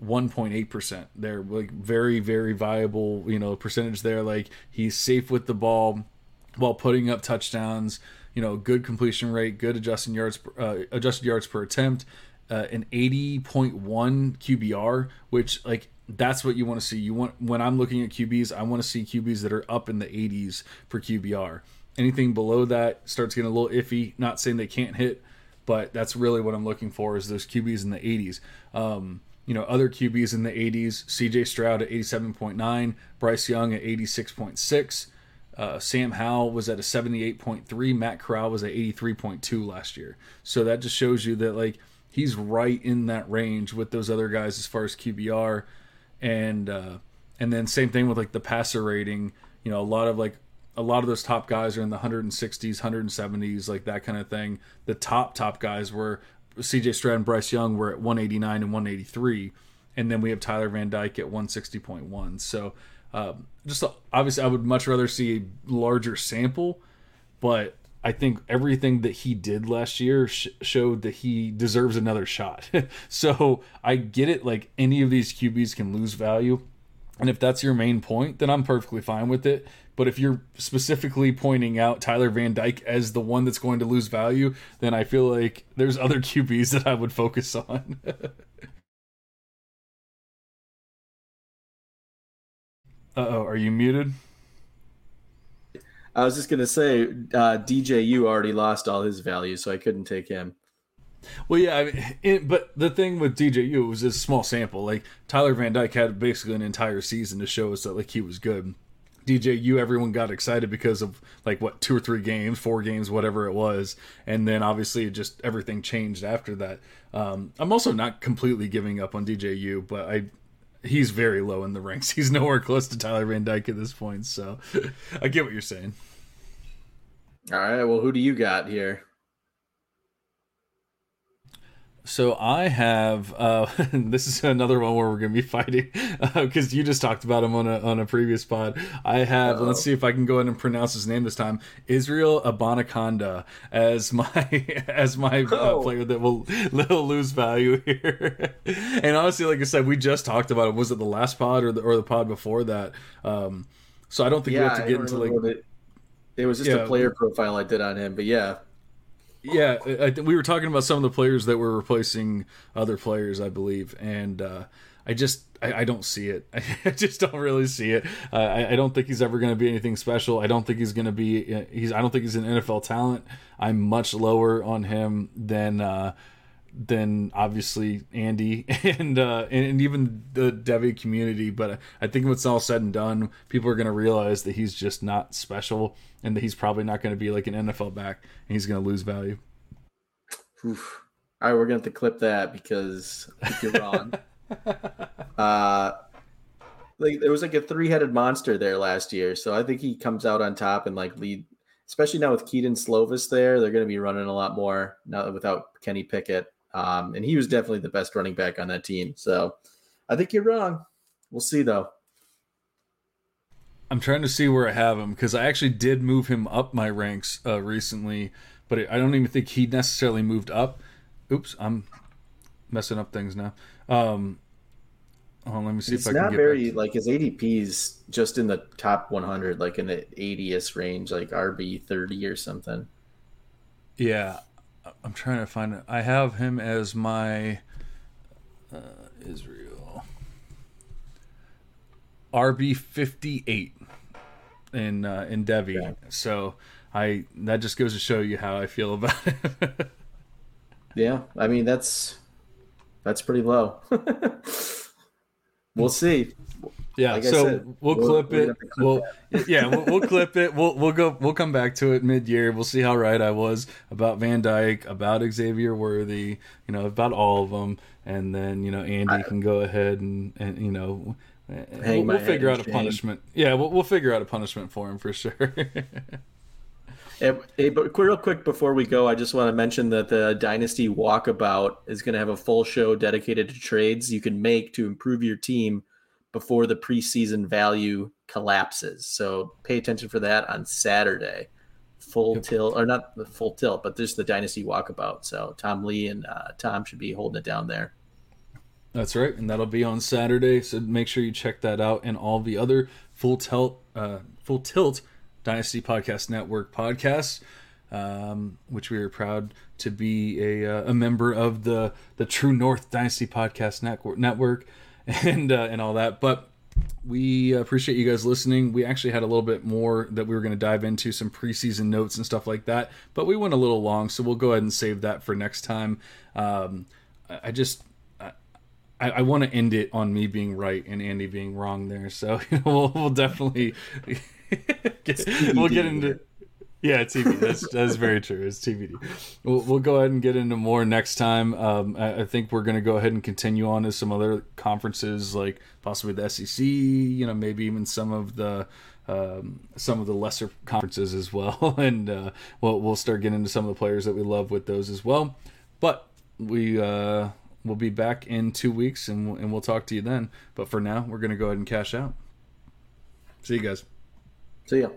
S1: 1.8%. They're like very, very viable, you know, percentage there. Like he's safe with the ball while putting up touchdowns, you know, good completion rate, good adjusted yards, uh, adjusted yards per attempt, uh, an 80.1 QBR, which like that's what you want to see. You want when I'm looking at QBs, I want to see QBs that are up in the 80s for QBR. Anything below that starts getting a little iffy. Not saying they can't hit, but that's really what I'm looking for is those QBs in the 80s. Um, you know, other QBs in the 80s: C.J. Stroud at 87.9, Bryce Young at 86.6. Uh, Sam Howell was at a 78.3. Matt Corral was at 83.2 last year. So that just shows you that like he's right in that range with those other guys as far as QBR, and uh, and then same thing with like the passer rating. You know, a lot of like a lot of those top guys are in the 160s, 170s, like that kind of thing. The top top guys were C.J. Stroud and Bryce Young were at 189 and 183, and then we have Tyler Van Dyke at 160.1. So. Um, just obviously, I would much rather see a larger sample, but I think everything that he did last year sh- showed that he deserves another shot. [laughs] so I get it. Like any of these QBs can lose value. And if that's your main point, then I'm perfectly fine with it But if you're specifically pointing out Tyler Van Dyke as the one that's going to lose value, then I feel like there's other [laughs] QBs that I would focus on. [laughs] Uh oh, are you muted?
S2: I was just gonna say, uh, DJU already lost all his value, so I couldn't take him.
S1: Well, yeah, I mean, it, but the thing with DJU was a small sample. Like Tyler Van Dyke had basically an entire season to show us that like he was good. DJU, everyone got excited because of like what two or three games, four games, whatever it was, and then obviously just everything changed after that. Um, I'm also not completely giving up on DJU, but I he's very low in the ranks. [laughs] He's nowhere close to Tyler Van Dyke at this point. So [laughs] I get what you're saying.
S2: All right. Well, who do you got here?
S1: So I have uh, [laughs] this is another one where we're going to be [laughs] fighting because uh, you just talked about him on a on a previous pod. I have Uh-oh. let's see if I can go ahead and pronounce his name this time. Israel Abanikanda as my [laughs] as my uh, oh. uh, player that will little lose value here. and honestly, like I said, we just talked about it. Was it the last pod or the or the pod before that? Um, so I don't think yeah, we have to get into like.
S2: It, it was just yeah. a player profile I did on him, but yeah.
S1: Yeah, I, we were talking about some of the players that were replacing other players, I believe, and uh, I just I, I, don't see it. [laughs] I just don't really see it. Uh, I, I, don't think he's ever going to be anything special. I don't think he's going to be. Uh, he's. I don't think he's an NFL talent. I'm much lower on him than uh, than obviously Andy [laughs] and uh, and even the Devy community. But I think when it's all said and done, people are going to realize that he's just not special and that he's probably not going to be like an NFL back and he's going to lose value.
S2: Oof. All right, we're going to have to clip that because you're wrong. [laughs] uh, like there was like a three-headed monster there last year, so I think he comes out on top and like lead. Especially now with Kedon Slovis there, they're going to be running a lot more now without Kenny Pickett. Um, and he was definitely the best running back on that team. So I think you're wrong. We'll see though.
S1: I'm trying to see where I have him because I actually did move him up my ranks uh, recently, but I don't even think he necessarily moved up. Oops, I'm messing up things now. Um, oh, let me see
S2: it's
S1: if I can
S2: not very like his ADP's just in the top 100, like in the 80s range, like RB 30 or something.
S1: Yeah, I'm trying to find it. I have him as my uh, Israel RB 58 in uh, in Devy. Yeah. So I that just goes to show you how I feel about [laughs] it.
S2: yeah, I mean that's that's pretty low. [laughs] we'll see.
S1: Yeah, like so said, we'll, we'll, clip it. Clip we'll [laughs] yeah, we'll, we'll, clip it. We'll we'll go. We'll come back to it mid year. We'll see how right I was about Van Dyke, about Xavier Worthy, you know, about all of them, and then you know Andy I, can go ahead and and you know. We'll, we'll figure out a punishment. Yeah, we'll, we'll figure out a punishment for him for sure. [laughs]
S2: Hey, but real quick before we go, I just want to mention that the Dynasty Walkabout is going to have a full show dedicated to trades you can make to improve your team before the preseason value collapses. So pay attention for that on Saturday. Full yep. tilt, or not the full tilt, but there's the Dynasty Walkabout. So Tom Lee and uh, Tom should be holding it down there.
S1: That's right, and that'll be on Saturday. So make sure you check that out and all the other full tilt, uh, full tilt Dynasty Podcast Network podcasts, um, which we are proud to be a, uh, a member of the the True North Dynasty Podcast Network. Network. [laughs] and uh, and all that. But we appreciate you guys listening. We actually had a little bit more that we were going to dive into some preseason notes and stuff like that, but we went a little long, so we'll go ahead and save that for next time. Um, I just I, I want to end it on me being right and Andy being wrong there, so [laughs] we'll, we'll definitely [laughs] get, we'll get into yeah, TBD. That's that's very true. It's TBD. We'll, we'll go ahead and get into more next time. Um, I, I, think we're going to go ahead and continue on to some other conferences, like possibly the SEC. You know, maybe even some of the um, some of the lesser conferences as well, [laughs] and uh, we'll we'll start getting into some of the players that we love with those as well. But we uh, we'll be back in two weeks, and and we'll talk to you then. But for now, we're going to go ahead and cash out. See you guys.
S2: See ya.